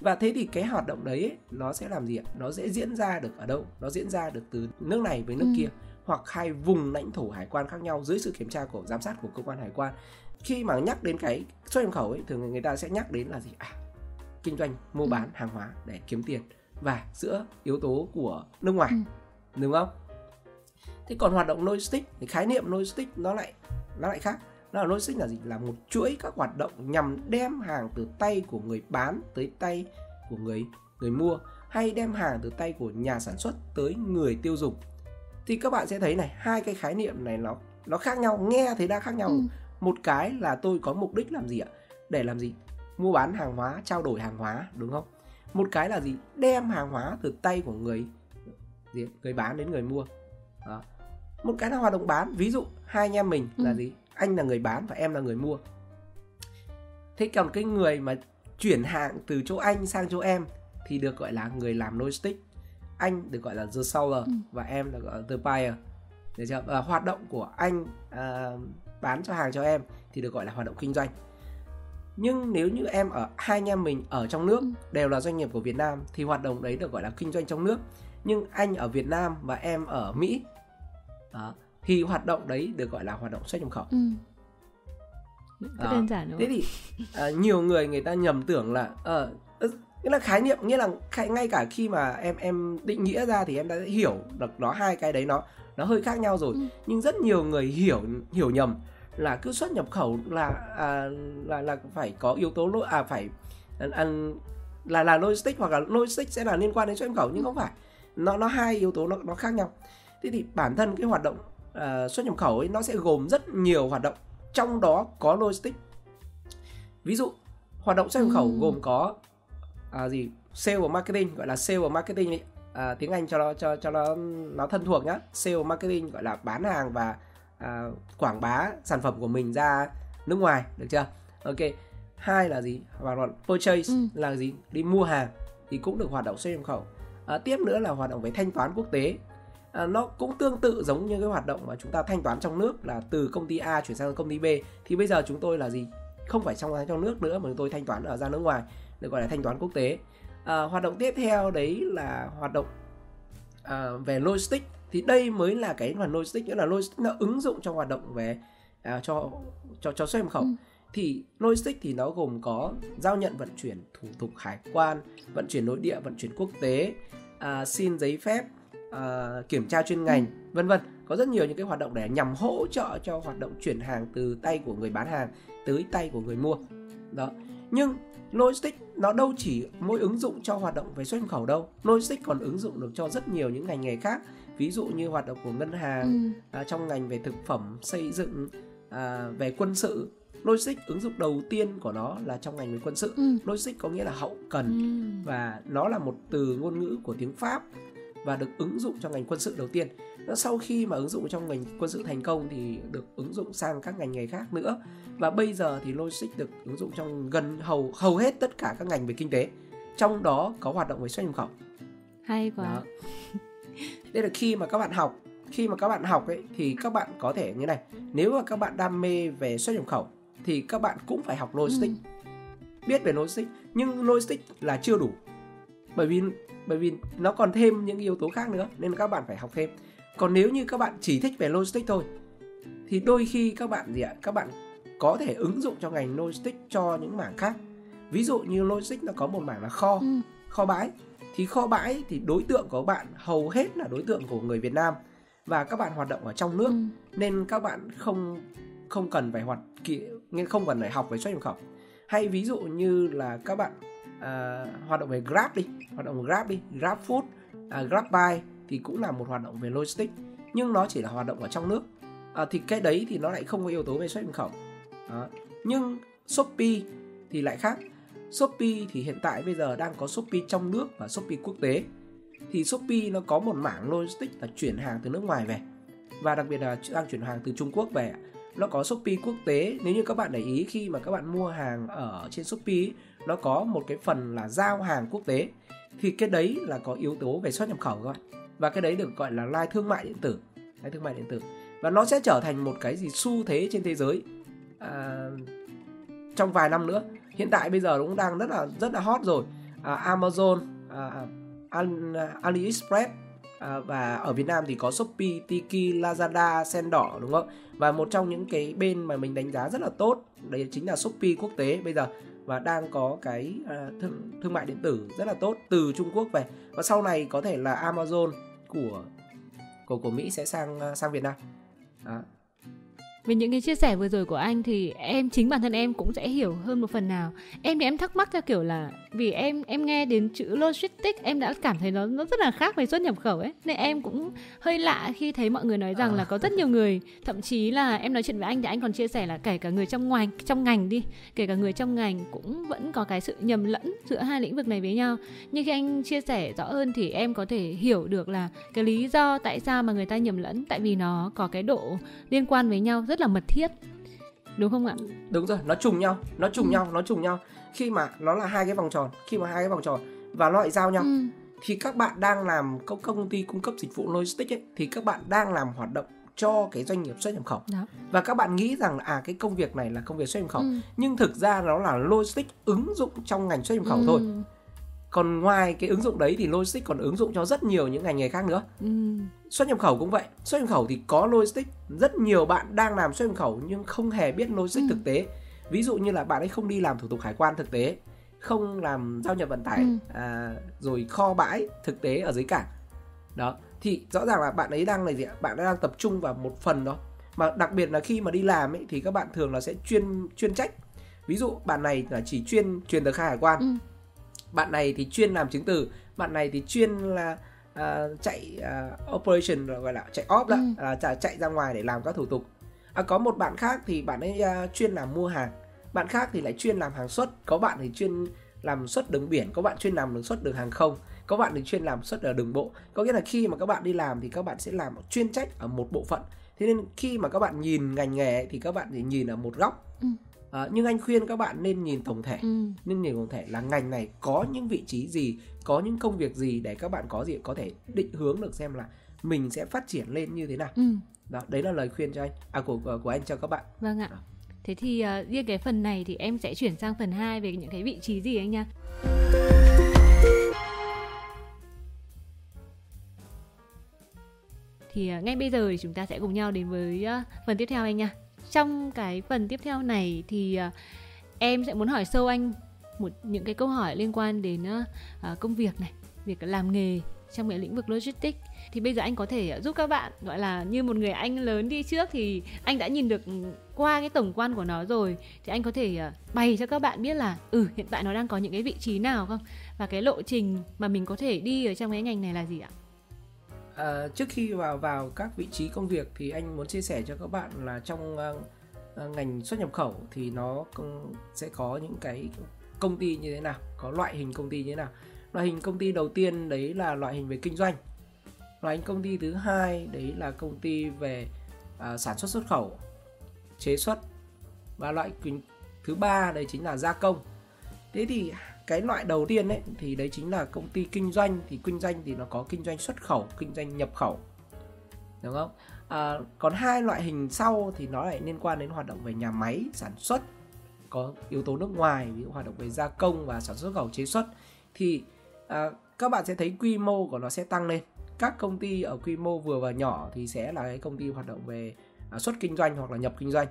và thế thì cái hoạt động đấy ấy, nó sẽ làm gì ạ nó sẽ diễn ra được ở đâu nó diễn ra được từ nước này với nước ừ. kia hoặc hai vùng lãnh thổ hải quan khác nhau dưới sự kiểm tra của giám sát của cơ quan hải quan khi mà nhắc đến cái xuất nhập khẩu ấy thường người ta sẽ nhắc đến là gì à kinh doanh mua ừ. bán hàng hóa để kiếm tiền và giữa yếu tố của nước ngoài ừ. Đúng không? Thế còn hoạt động logistics thì khái niệm logistics nó lại nó lại khác. Nó là logistics là gì? Là một chuỗi các hoạt động nhằm đem hàng từ tay của người bán tới tay của người người mua hay đem hàng từ tay của nhà sản xuất tới người tiêu dùng. Thì các bạn sẽ thấy này hai cái khái niệm này nó nó khác nhau nghe thấy đã khác nhau. Ừ. một cái là tôi có mục đích làm gì ạ? Để làm gì? Mua bán hàng hóa trao đổi hàng hóa đúng không? Một cái là gì? Đem hàng hóa từ tay của người gì người bán đến người mua đó. một cái là hoạt động bán ví dụ hai anh em mình ừ. là gì anh là người bán và em là người mua thế còn cái người mà chuyển hàng từ chỗ anh sang chỗ em thì được gọi là người làm logistics anh được gọi là the seller ừ. và em được gọi là the buyer được chưa? Và hoạt động của anh uh, bán cho hàng cho em thì được gọi là hoạt động kinh doanh nhưng nếu như em ở hai anh em mình ở trong nước ừ. đều là doanh nghiệp của Việt Nam thì hoạt động đấy được gọi là kinh doanh trong nước nhưng anh ở Việt Nam và em ở Mỹ đó, thì hoạt động đấy được gọi là hoạt động xuất nhập khẩu. Ừ. Rất đơn giản đúng không? Thế thì uh, nhiều người người ta nhầm tưởng là uh, nghĩa là khái niệm nghĩa là ngay cả khi mà em em định nghĩa ra thì em đã hiểu được nó hai cái đấy nó nó hơi khác nhau rồi ừ. nhưng rất nhiều người hiểu hiểu nhầm là cứ xuất nhập khẩu là à, là là phải có yếu tố à phải à, là là logistics hoặc là logistics sẽ là liên quan đến xuất nhập khẩu nhưng không phải nó nó hai yếu tố nó nó khác nhau. Thế thì bản thân cái hoạt động uh, xuất nhập khẩu ấy nó sẽ gồm rất nhiều hoạt động trong đó có logistics. Ví dụ hoạt động xuất nhập khẩu ừ. gồm có à, gì? Sale và marketing gọi là sale và marketing ấy. À, tiếng Anh cho nó cho cho nó nó thân thuộc nhá. Sale và marketing gọi là bán hàng và à, quảng bá sản phẩm của mình ra nước ngoài được chưa? Ok hai là gì? Và là purchase ừ. là gì? Đi mua hàng thì cũng được hoạt động xuất nhập khẩu à, tiếp nữa là hoạt động về thanh toán quốc tế. À, nó cũng tương tự giống như cái hoạt động mà chúng ta thanh toán trong nước là từ công ty A chuyển sang công ty B. Thì bây giờ chúng tôi là gì? Không phải trong trong nước nữa mà chúng tôi thanh toán ở ra nước ngoài được gọi là thanh toán quốc tế. À, hoạt động tiếp theo đấy là hoạt động à, về logistics. Thì đây mới là cái phần logistics nghĩa là logistics nó ứng dụng trong hoạt động về à, cho cho cho xuất nhập khẩu. Ừ. thì logistics thì nó gồm có giao nhận vận chuyển thủ tục hải quan vận chuyển nội địa vận chuyển quốc tế à, xin giấy phép à, kiểm tra chuyên ngành vân vân. Có rất nhiều những cái hoạt động để nhằm hỗ trợ cho hoạt động chuyển hàng từ tay của người bán hàng tới tay của người mua. Đó. Nhưng logistics nó đâu chỉ mỗi ứng dụng cho hoạt động về xuất nhập khẩu đâu. Logistics còn ứng dụng được cho rất nhiều những ngành nghề khác. Ví dụ như hoạt động của ngân hàng ừ. à, trong ngành về thực phẩm xây dựng à, về quân sự logistics ứng dụng đầu tiên của nó là trong ngành về quân sự. Ừ. logistics có nghĩa là hậu cần. Ừ. và nó là một từ ngôn ngữ của tiếng pháp và được ứng dụng trong ngành quân sự đầu tiên. Sau khi mà ứng dụng trong ngành quân sự thành công thì được ứng dụng sang các ngành nghề khác nữa. Và bây giờ thì logistics được ứng dụng trong gần hầu hầu hết tất cả các ngành về kinh tế. Trong đó có hoạt động về xuất nhập khẩu. Hay quá. Đó. đây là khi mà các bạn học khi mà các bạn học ấy thì các bạn có thể như này. Nếu mà các bạn đam mê về xuất nhập khẩu thì các bạn cũng phải học logistics. Ừ. biết về logistics nhưng logistics là chưa đủ. Bởi vì bởi vì nó còn thêm những yếu tố khác nữa nên các bạn phải học thêm. Còn nếu như các bạn chỉ thích về logistics thôi thì đôi khi các bạn gì ạ? Các bạn có thể ứng dụng cho ngành logistics cho những mảng khác. Ví dụ như logistics nó có một mảng là kho ừ. kho bãi. Thì kho bãi thì đối tượng của bạn hầu hết là đối tượng của người Việt Nam và các bạn hoạt động ở trong nước. Ừ. nên các bạn không không cần phải hoạt nên không cần phải học về xuất nhập khẩu. Hay ví dụ như là các bạn uh, hoạt động về Grab đi hoạt động Grab đi Grab Food uh, Grab Buy thì cũng là một hoạt động về logistics nhưng nó chỉ là hoạt động ở trong nước. Uh, thì cái đấy thì nó lại không có yếu tố về xuất nhập khẩu. Đó. nhưng Shopee thì lại khác. Shopee thì hiện tại bây giờ đang có Shopee trong nước và Shopee quốc tế. Thì Shopee nó có một mảng logistics là chuyển hàng từ nước ngoài về và đặc biệt là đang chuyển hàng từ Trung Quốc về nó có Shopee quốc tế. Nếu như các bạn để ý khi mà các bạn mua hàng ở trên Shopee nó có một cái phần là giao hàng quốc tế. Thì cái đấy là có yếu tố về xuất nhập khẩu các bạn. Và cái đấy được gọi là lai thương mại điện tử. Lai thương mại điện tử. Và nó sẽ trở thành một cái gì xu thế trên thế giới à, trong vài năm nữa. Hiện tại bây giờ cũng đang rất là rất là hot rồi. À, Amazon à, à AliExpress à, và ở Việt Nam thì có Shopee, Tiki, Lazada, Sen đỏ đúng không? Và một trong những cái bên mà mình đánh giá rất là tốt đấy chính là Shopee quốc tế bây giờ và đang có cái à, thương, thương mại điện tử rất là tốt từ Trung Quốc về và sau này có thể là Amazon của của của Mỹ sẽ sang à, sang Việt Nam. Đó. Vì những cái chia sẻ vừa rồi của anh thì em chính bản thân em cũng sẽ hiểu hơn một phần nào. Em thì em thắc mắc theo kiểu là vì em em nghe đến chữ logistics em đã cảm thấy nó nó rất là khác về xuất nhập khẩu ấy. Nên em cũng hơi lạ khi thấy mọi người nói rằng à. là có rất nhiều người, thậm chí là em nói chuyện với anh thì anh còn chia sẻ là kể cả người trong ngoài trong ngành đi, kể cả người trong ngành cũng vẫn có cái sự nhầm lẫn giữa hai lĩnh vực này với nhau. Nhưng khi anh chia sẻ rõ hơn thì em có thể hiểu được là cái lý do tại sao mà người ta nhầm lẫn tại vì nó có cái độ liên quan với nhau rất là mật thiết đúng không ạ đúng rồi nó trùng nhau nó trùng ừ. nhau nó trùng nhau khi mà nó là hai cái vòng tròn khi mà hai cái vòng tròn và nó lại giao nhau ừ. thì các bạn đang làm công công ty cung cấp dịch vụ logistics ấy, thì các bạn đang làm hoạt động cho cái doanh nghiệp xuất nhập khẩu Đó. và các bạn nghĩ rằng à cái công việc này là công việc xuất nhập khẩu ừ. nhưng thực ra nó là logistics ứng dụng trong ngành xuất nhập khẩu ừ. thôi còn ngoài cái ứng dụng đấy thì logistics còn ứng dụng cho rất nhiều những ngành nghề khác nữa. Ừ. xuất nhập khẩu cũng vậy. Xuất nhập khẩu thì có logistics rất nhiều bạn đang làm xuất nhập khẩu nhưng không hề biết logistics ừ. thực tế. Ví dụ như là bạn ấy không đi làm thủ tục hải quan thực tế không làm giao nhập vận tải ừ. à, rồi kho bãi thực tế ở dưới cảng. Đó thì rõ ràng là bạn ấy đang là gì ạ? Bạn đang tập trung vào một phần đó. Mà đặc biệt là khi mà đi làm ấy thì các bạn thường là sẽ chuyên chuyên trách. Ví dụ bạn này là chỉ chuyên truyền tờ khai hải quan. Ừ bạn này thì chuyên làm chứng từ bạn này thì chuyên là uh, chạy uh, operation gọi là chạy off đó ừ. uh, chạy ra ngoài để làm các thủ tục. À, có một bạn khác thì bạn ấy uh, chuyên làm mua hàng bạn khác thì lại chuyên làm hàng xuất có bạn thì chuyên làm xuất đường biển có bạn chuyên làm đường xuất đường hàng không có bạn thì chuyên làm xuất ở đường bộ. Có nghĩa là khi mà các bạn đi làm thì các bạn sẽ làm chuyên trách ở một bộ phận. Thế nên khi mà các bạn nhìn ngành nghề thì các bạn chỉ nhìn ở một góc. Ừ à, nhưng anh khuyên các bạn nên nhìn tổng thể ừ. nên nhìn tổng thể là ngành này có những vị trí gì có những công việc gì để các bạn có gì có thể định hướng được xem là mình sẽ phát triển lên như thế nào ừ. đó đấy là lời khuyên cho anh à của của anh cho các bạn vâng ạ đó. thế thì uh, riêng cái phần này thì em sẽ chuyển sang phần 2 về những cái vị trí gì anh nha thì uh, ngay bây giờ thì chúng ta sẽ cùng nhau đến với phần tiếp theo anh nha trong cái phần tiếp theo này thì uh, em sẽ muốn hỏi sâu anh một những cái câu hỏi liên quan đến uh, công việc này việc làm nghề trong cái lĩnh vực logistics thì bây giờ anh có thể giúp các bạn gọi là như một người anh lớn đi trước thì anh đã nhìn được qua cái tổng quan của nó rồi thì anh có thể bày cho các bạn biết là ừ hiện tại nó đang có những cái vị trí nào không và cái lộ trình mà mình có thể đi ở trong cái ngành này là gì ạ? À, trước khi vào vào các vị trí công việc thì anh muốn chia sẻ cho các bạn là trong uh, ngành xuất nhập khẩu thì nó sẽ có những cái công ty như thế nào, có loại hình công ty như thế nào. Loại hình công ty đầu tiên đấy là loại hình về kinh doanh. Loại hình công ty thứ hai đấy là công ty về uh, sản xuất xuất khẩu, chế xuất và loại thứ ba đấy chính là gia công. Thế thì cái loại đầu tiên ấy thì đấy chính là công ty kinh doanh. Thì kinh doanh thì nó có kinh doanh xuất khẩu kinh doanh nhập khẩu. Đúng không? À, còn hai loại hình sau thì nó lại liên quan đến hoạt động về nhà máy sản xuất. Có yếu tố nước ngoài ví dụ hoạt động về gia công và sản xuất khẩu chế xuất. Thì à, các bạn sẽ thấy quy mô của nó sẽ tăng lên. Các công ty ở quy mô vừa và nhỏ thì sẽ là cái công ty hoạt động về à, xuất kinh doanh hoặc là nhập kinh doanh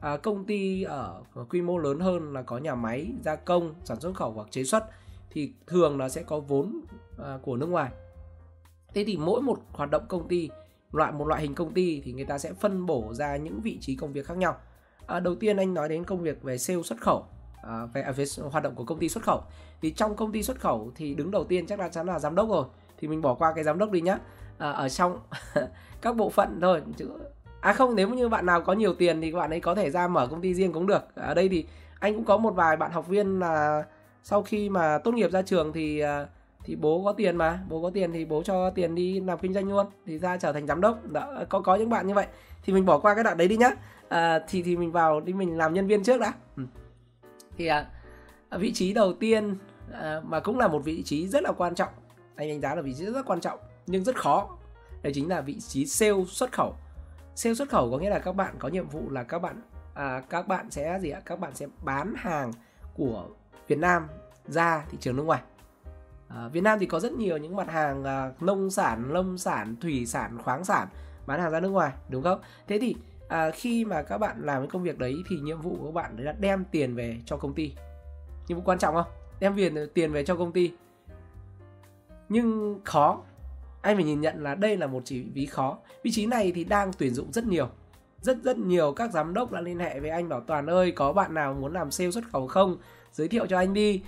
à, công ty ở quy mô lớn hơn là có nhà máy gia công sản xuất khẩu hoặc chế xuất thì thường là sẽ có vốn à, của nước ngoài. Thế thì mỗi một hoạt động công ty loại một loại hình công ty thì người ta sẽ phân bổ ra những vị trí công việc khác nhau. À, đầu tiên anh nói đến công việc về sale xuất khẩu à, về, à, về hoạt động của công ty xuất khẩu. Thì trong công ty xuất khẩu thì đứng đầu tiên chắc là chắn là giám đốc rồi thì mình bỏ qua cái giám đốc đi nhá. À, ở trong các bộ phận thôi à không nếu như bạn nào có nhiều tiền thì bạn ấy có thể ra mở công ty riêng cũng được. Ở đây thì anh cũng có một vài bạn học viên là sau khi mà tốt nghiệp ra trường thì à, thì bố có tiền mà. Bố có tiền thì bố cho tiền đi làm kinh doanh luôn thì ra trở thành giám đốc. Đó, có có những bạn như vậy. Thì mình bỏ qua cái đoạn đấy đi nhá. À, thì thì mình vào đi mình làm nhân viên trước đã. Ừ. thì à, vị trí đầu tiên à, mà cũng là một vị trí rất là quan trọng. Anh đánh giá là vị trí rất quan trọng nhưng rất khó. Đấy chính là vị trí sale xuất khẩu sale xuất khẩu có nghĩa là các bạn có nhiệm vụ là các bạn à, các bạn sẽ gì ạ? Các bạn sẽ bán hàng của Việt Nam ra thị trường nước ngoài. À, Việt Nam thì có rất nhiều những mặt hàng à, nông sản lâm sản thủy sản khoáng sản bán hàng ra nước ngoài đúng không? Thế thì à, khi mà các bạn làm cái công việc đấy thì nhiệm vụ của các bạn đấy là đem tiền về cho công ty. Nhiệm vụ quan trọng không? Đem tiền tiền về cho công ty. Nhưng khó anh phải nhìn nhận là đây là một chỉ ví khó. Vị trí này thì đang tuyển dụng rất nhiều. Rất rất nhiều các giám đốc đã liên hệ với anh bảo toàn ơi có bạn nào muốn làm sale xuất khẩu không? Giới thiệu cho anh đi.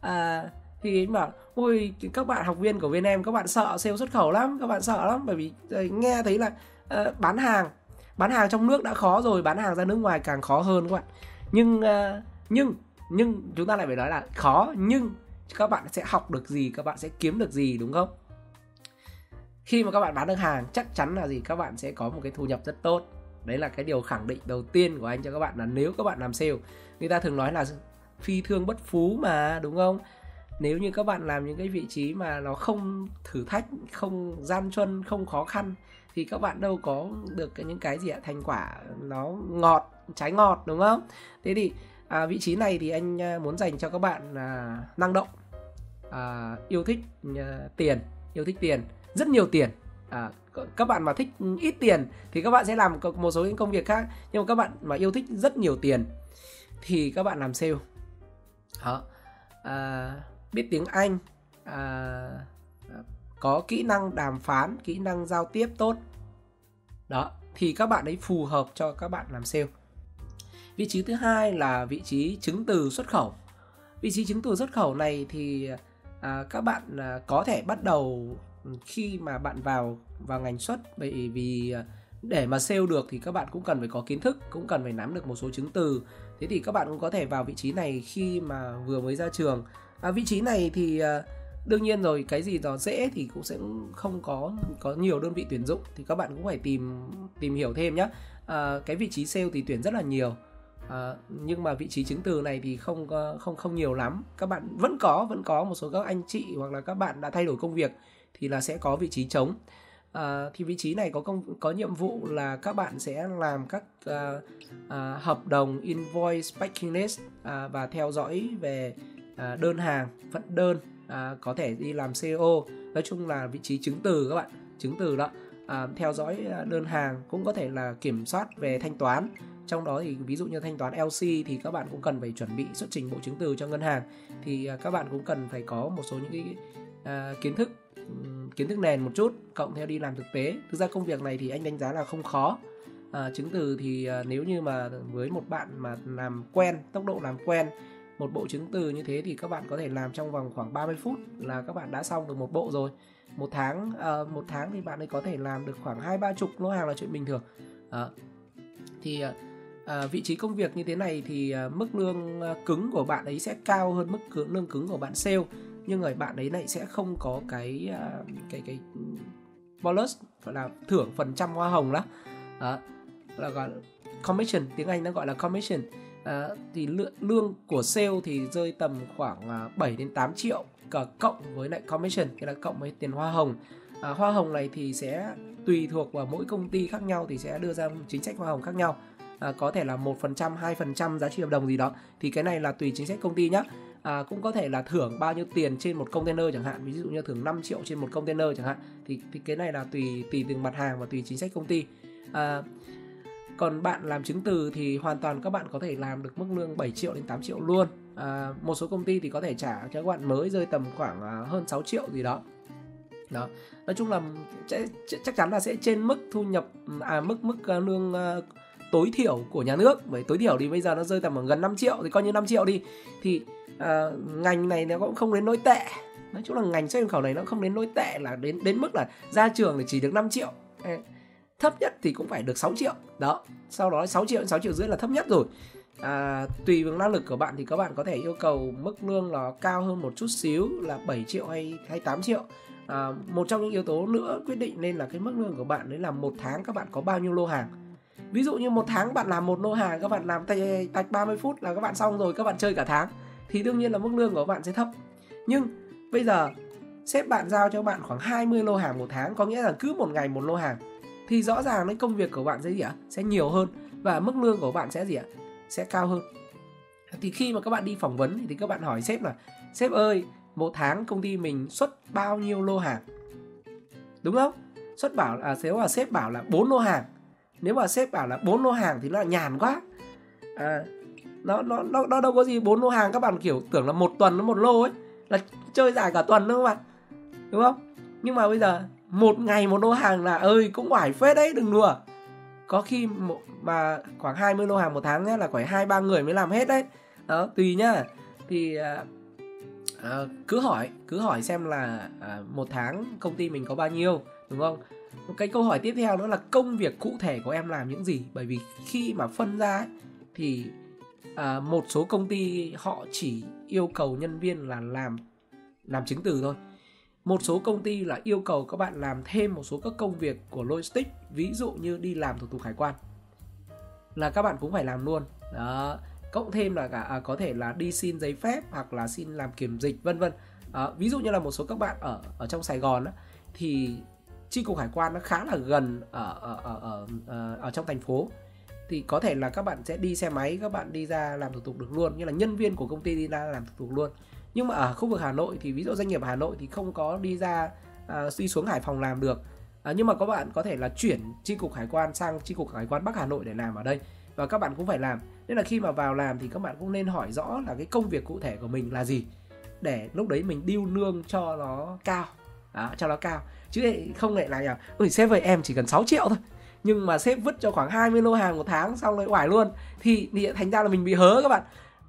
À, thì anh bảo ôi các bạn học viên của bên em các bạn sợ sale xuất khẩu lắm các bạn sợ lắm. Bởi vì ờ, nghe thấy là uh, bán hàng bán hàng trong nước đã khó rồi bán hàng ra nước ngoài càng khó hơn các bạn. Nhưng uh, nhưng nhưng chúng ta lại phải nói là khó nhưng các bạn sẽ học được gì các bạn sẽ kiếm được gì đúng không? Khi mà các bạn bán được hàng chắc chắn là gì? Các bạn sẽ có một cái thu nhập rất tốt. Đấy là cái điều khẳng định đầu tiên của anh cho các bạn là nếu các bạn làm sale người ta thường nói là phi thương bất phú mà đúng không? Nếu như các bạn làm những cái vị trí mà nó không thử thách không gian truân không khó khăn thì các bạn đâu có được những cái gì ạ? Thành quả nó ngọt trái ngọt đúng không? Thế thì à, vị trí này thì anh à, muốn dành cho các bạn à, năng động à, yêu thích à, tiền yêu thích tiền rất nhiều tiền. À, các bạn mà thích ít tiền thì các bạn sẽ làm một số những công việc khác nhưng mà các bạn mà yêu thích rất nhiều tiền thì các bạn làm sale. Đó. À, biết tiếng anh à, à, có kỹ năng đàm phán kỹ năng giao tiếp tốt. Đó thì các bạn ấy phù hợp cho các bạn làm sale. Vị trí thứ hai là vị trí chứng từ xuất khẩu. Vị trí chứng từ xuất khẩu này thì à, các bạn à, có thể bắt đầu khi mà bạn vào vào ngành xuất. Bởi vì à, để mà sale được thì các bạn cũng cần phải có kiến thức cũng cần phải nắm được một số chứng từ. Thế thì các bạn cũng có thể vào vị trí này khi mà vừa mới ra trường. À, vị trí này thì à, đương nhiên rồi cái gì đó dễ thì cũng sẽ không có có nhiều đơn vị tuyển dụng. Thì các bạn cũng phải tìm tìm hiểu thêm nhé à, cái vị trí sale thì tuyển rất là nhiều. À, nhưng mà vị trí chứng từ này thì không không không nhiều lắm. Các bạn vẫn có vẫn có một số các anh chị hoặc là các bạn đã thay đổi công việc thì là sẽ có vị trí trống. À, thì vị trí này có công có nhiệm vụ là các bạn sẽ làm các à, à, hợp đồng invoice packing list à, và theo dõi về à, đơn hàng vận đơn à, có thể đi làm CO nói chung là vị trí chứng từ các bạn chứng từ đó. À, theo dõi đơn hàng cũng có thể là kiểm soát về thanh toán. Trong đó thì ví dụ như thanh toán LC thì các bạn cũng cần phải chuẩn bị xuất trình bộ chứng từ cho ngân hàng. Thì à, các bạn cũng cần phải có một số những cái à, kiến thức kiến thức nền một chút cộng theo đi làm thực tế. Thực ra công việc này thì anh đánh giá là không khó. À, chứng từ thì à, nếu như mà với một bạn mà làm quen tốc độ làm quen một bộ chứng từ như thế thì các bạn có thể làm trong vòng khoảng 30 phút là các bạn đã xong được một bộ rồi. Một tháng à, một tháng thì bạn ấy có thể làm được khoảng hai ba chục lô hàng là chuyện bình thường. À, thì à, vị trí công việc như thế này thì à, mức lương à, cứng của bạn ấy sẽ cao hơn mức lương cứng của bạn sale nhưng người bạn ấy lại sẽ không có cái à, cái cái bonus gọi là thưởng phần trăm hoa hồng đó, đó là gọi là commission tiếng Anh nó gọi là commission. À, thì lượng lương của sale thì rơi tầm khoảng à, 7 đến 8 triệu cả cộng với lại commission cái là cộng với tiền hoa hồng. À, hoa hồng này thì sẽ tùy thuộc vào mỗi công ty khác nhau thì sẽ đưa ra chính sách hoa hồng khác nhau. À, có thể là một phần trăm hai phần trăm giá trị hợp đồng gì đó. Thì cái này là tùy chính sách công ty nhé à, cũng có thể là thưởng bao nhiêu tiền trên một container chẳng hạn. Ví dụ như thưởng 5 triệu trên một container chẳng hạn. Thì thì cái này là tùy tùy từng mặt hàng và tùy chính sách công ty. À, còn bạn làm chứng từ thì hoàn toàn các bạn có thể làm được mức lương 7 triệu đến 8 triệu luôn. À, một số công ty thì có thể trả cho các bạn mới rơi tầm khoảng à, hơn 6 triệu gì đó. Đó. Nói chung là chắc chắn là sẽ trên mức thu nhập à mức mức à, lương uh, tối thiểu của nhà nước. Bởi tối thiểu thì bây giờ nó rơi tầm gần 5 triệu thì coi như 5 triệu đi. Thì uh, ngành này nó cũng không đến nỗi tệ. Nói chung là ngành xuất nhập khẩu này nó không đến nỗi tệ là đến đến mức là ra trường thì chỉ được 5 triệu. Thấp nhất thì cũng phải được 6 triệu. Đó sau đó 6 triệu 6 triệu rưỡi là thấp nhất rồi. À, tùy vào năng lực của bạn thì các bạn có thể yêu cầu mức lương nó cao hơn một chút xíu là 7 triệu hay hay 8 triệu. À, một trong những yếu tố nữa quyết định nên là cái mức lương của bạn đấy là một tháng các bạn có bao nhiêu lô hàng ví dụ như một tháng bạn làm một lô hàng, các bạn làm tạch 30 phút là các bạn xong rồi, các bạn chơi cả tháng, thì đương nhiên là mức lương của bạn sẽ thấp. Nhưng bây giờ, sếp bạn giao cho bạn khoảng 20 lô hàng một tháng, có nghĩa là cứ một ngày một lô hàng, thì rõ ràng cái công việc của bạn sẽ gì ạ? Sẽ nhiều hơn và mức lương của bạn sẽ gì ạ? Sẽ cao hơn. Thì khi mà các bạn đi phỏng vấn thì các bạn hỏi sếp là, sếp ơi, một tháng công ty mình xuất bao nhiêu lô hàng? Đúng không? Xuất bảo là nếu mà sếp bảo là bốn lô hàng nếu mà sếp bảo là bốn lô hàng thì nó là nhàn quá. À, nó nó nó nó đâu có gì bốn lô hàng các bạn kiểu tưởng là một tuần nó một lô ấy là chơi dài cả tuần đúng không bạn đúng không? Nhưng mà bây giờ một ngày một lô hàng là ơi cũng oải phết đấy đừng đùa. Có khi một, mà khoảng 20 lô hàng một tháng nhé là khoảng hai ba người mới làm hết đấy. Đó tùy nhá. Thì à, à, cứ hỏi cứ hỏi xem là à, một tháng công ty mình có bao nhiêu đúng không? Cái câu hỏi tiếp theo đó là công việc cụ thể của em làm những gì? Bởi vì khi mà phân ra ấy, thì à, một số công ty họ chỉ yêu cầu nhân viên là làm làm chứng từ thôi. Một số công ty là yêu cầu các bạn làm thêm một số các công việc của logistics ví dụ như đi làm thủ tục hải quan là các bạn cũng phải làm luôn. Đó cộng thêm là cả à, có thể là đi xin giấy phép hoặc là xin làm kiểm dịch vân vân. À, ví dụ như là một số các bạn ở ở trong Sài Gòn á, thì chi cục hải quan nó khá là gần ở ở ở ở, ở, ở trong thành phố. Thì có thể là các bạn sẽ đi xe máy các bạn đi ra làm thủ tục được luôn như là nhân viên của công ty đi ra làm thủ tục luôn. Nhưng mà ở khu vực Hà Nội thì ví dụ doanh nghiệp Hà Nội thì không có đi ra à, đi xuống Hải Phòng làm được. À, nhưng mà các bạn có thể là chuyển chi cục hải quan sang chi cục hải quan Bắc Hà Nội để làm ở đây. Và các bạn cũng phải làm. Nên là khi mà vào làm thì các bạn cũng nên hỏi rõ là cái công việc cụ thể của mình là gì. Để lúc đấy mình điêu nương cho nó cao. Đó, cho nó cao chứ không lại là nhờ, ôi sếp ơi em chỉ cần 6 triệu thôi. Nhưng mà sếp vứt cho khoảng 20 lô hàng một tháng xong rồi oải luôn. Thì, thì thành ra là mình bị hớ các bạn.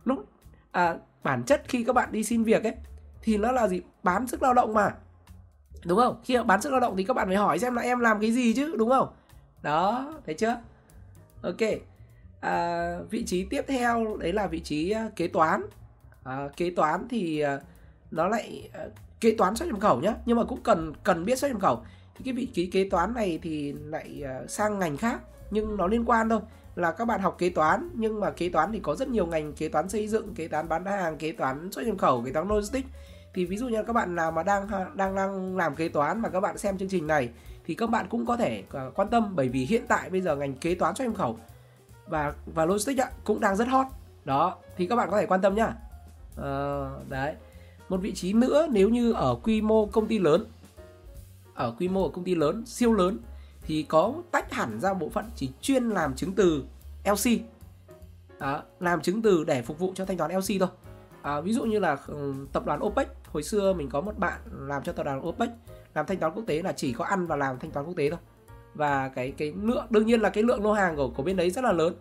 Lúc à, bản chất khi các bạn đi xin việc ấy thì nó là gì? Bán sức lao động mà. Đúng không? Khi bán sức lao động thì các bạn phải hỏi xem là em làm cái gì chứ đúng không? Đó thấy chưa? Ok. À, vị trí tiếp theo đấy là vị trí à, kế toán. À, kế toán thì à, nó lại à, kế toán xuất nhập khẩu nhé nhưng mà cũng cần cần biết xuất nhập khẩu. Thì cái vị trí kế toán này thì lại ờ, sang ngành khác. Nhưng nó liên quan thôi là các bạn học kế toán nhưng mà kế toán thì có rất nhiều ngành. Kế toán xây dựng kế toán bán hàng kế toán xuất nhập khẩu kế toán logistics. Thì ví dụ như các bạn nào mà đang đang đang làm kế toán mà các bạn xem chương trình này thì các bạn cũng có thể ờ, quan tâm. Bởi vì hiện tại bây giờ ngành kế toán xuất nhập khẩu và và logistics ạ, cũng đang rất hot. Đó thì các bạn có thể quan tâm nhá. Ờ, đấy một vị trí nữa nếu như ở quy mô công ty lớn ở quy mô ở công ty lớn siêu lớn thì có tách hẳn ra bộ phận chỉ chuyên làm chứng từ LC à, làm chứng từ để phục vụ cho thanh toán LC thôi. À, ví dụ như là ừ, tập đoàn OPEC hồi xưa mình có một bạn làm cho tập đoàn OPEC làm thanh toán quốc tế là chỉ có ăn và làm thanh toán quốc tế thôi. Và cái cái lượng đương nhiên là cái lượng lô hàng của của bên đấy rất là lớn.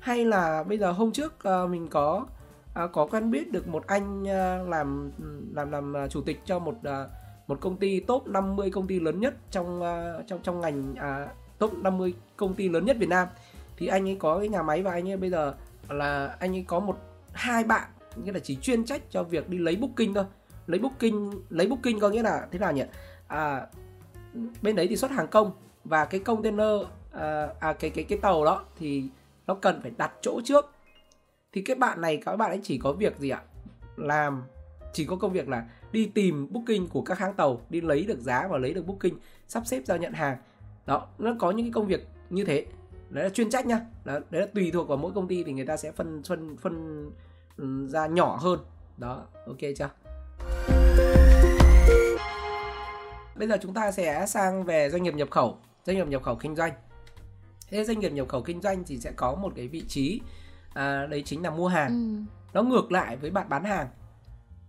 Hay là bây giờ hôm trước uh, mình có À, có quen biết được một anh à, làm làm làm à, chủ tịch cho một một công ty top 50 công ty lớn nhất trong trong trong ngành à, top 50 công ty lớn nhất Việt Nam. Thì anh ấy có cái nhà máy và anh ấy bây giờ là anh ấy có một hai bạn nghĩa là chỉ chuyên trách cho việc đi lấy booking thôi. Lấy booking lấy booking có nghĩa là thế nào nhỉ? À, bên đấy thì xuất hàng công và cái container à, à cái cái cái tàu đó thì nó cần phải đặt chỗ trước thì các bạn này các bạn ấy chỉ có việc gì ạ? Làm. Chỉ có công việc là đi tìm booking của các hãng tàu đi lấy được giá và lấy được booking sắp xếp giao nhận hàng. Đó nó có những cái công việc như thế. Đấy là chuyên trách nhá. Đó, đấy là tùy thuộc vào mỗi công ty thì người ta sẽ phân phân phân ừ, ra nhỏ hơn. Đó ok chưa? Bây giờ chúng ta sẽ sang về doanh nghiệp nhập khẩu doanh nghiệp nhập khẩu kinh doanh. Thế doanh nghiệp nhập khẩu kinh doanh thì sẽ có một cái vị trí à, đấy chính là mua hàng. Ừ. nó ngược lại với bạn bán hàng.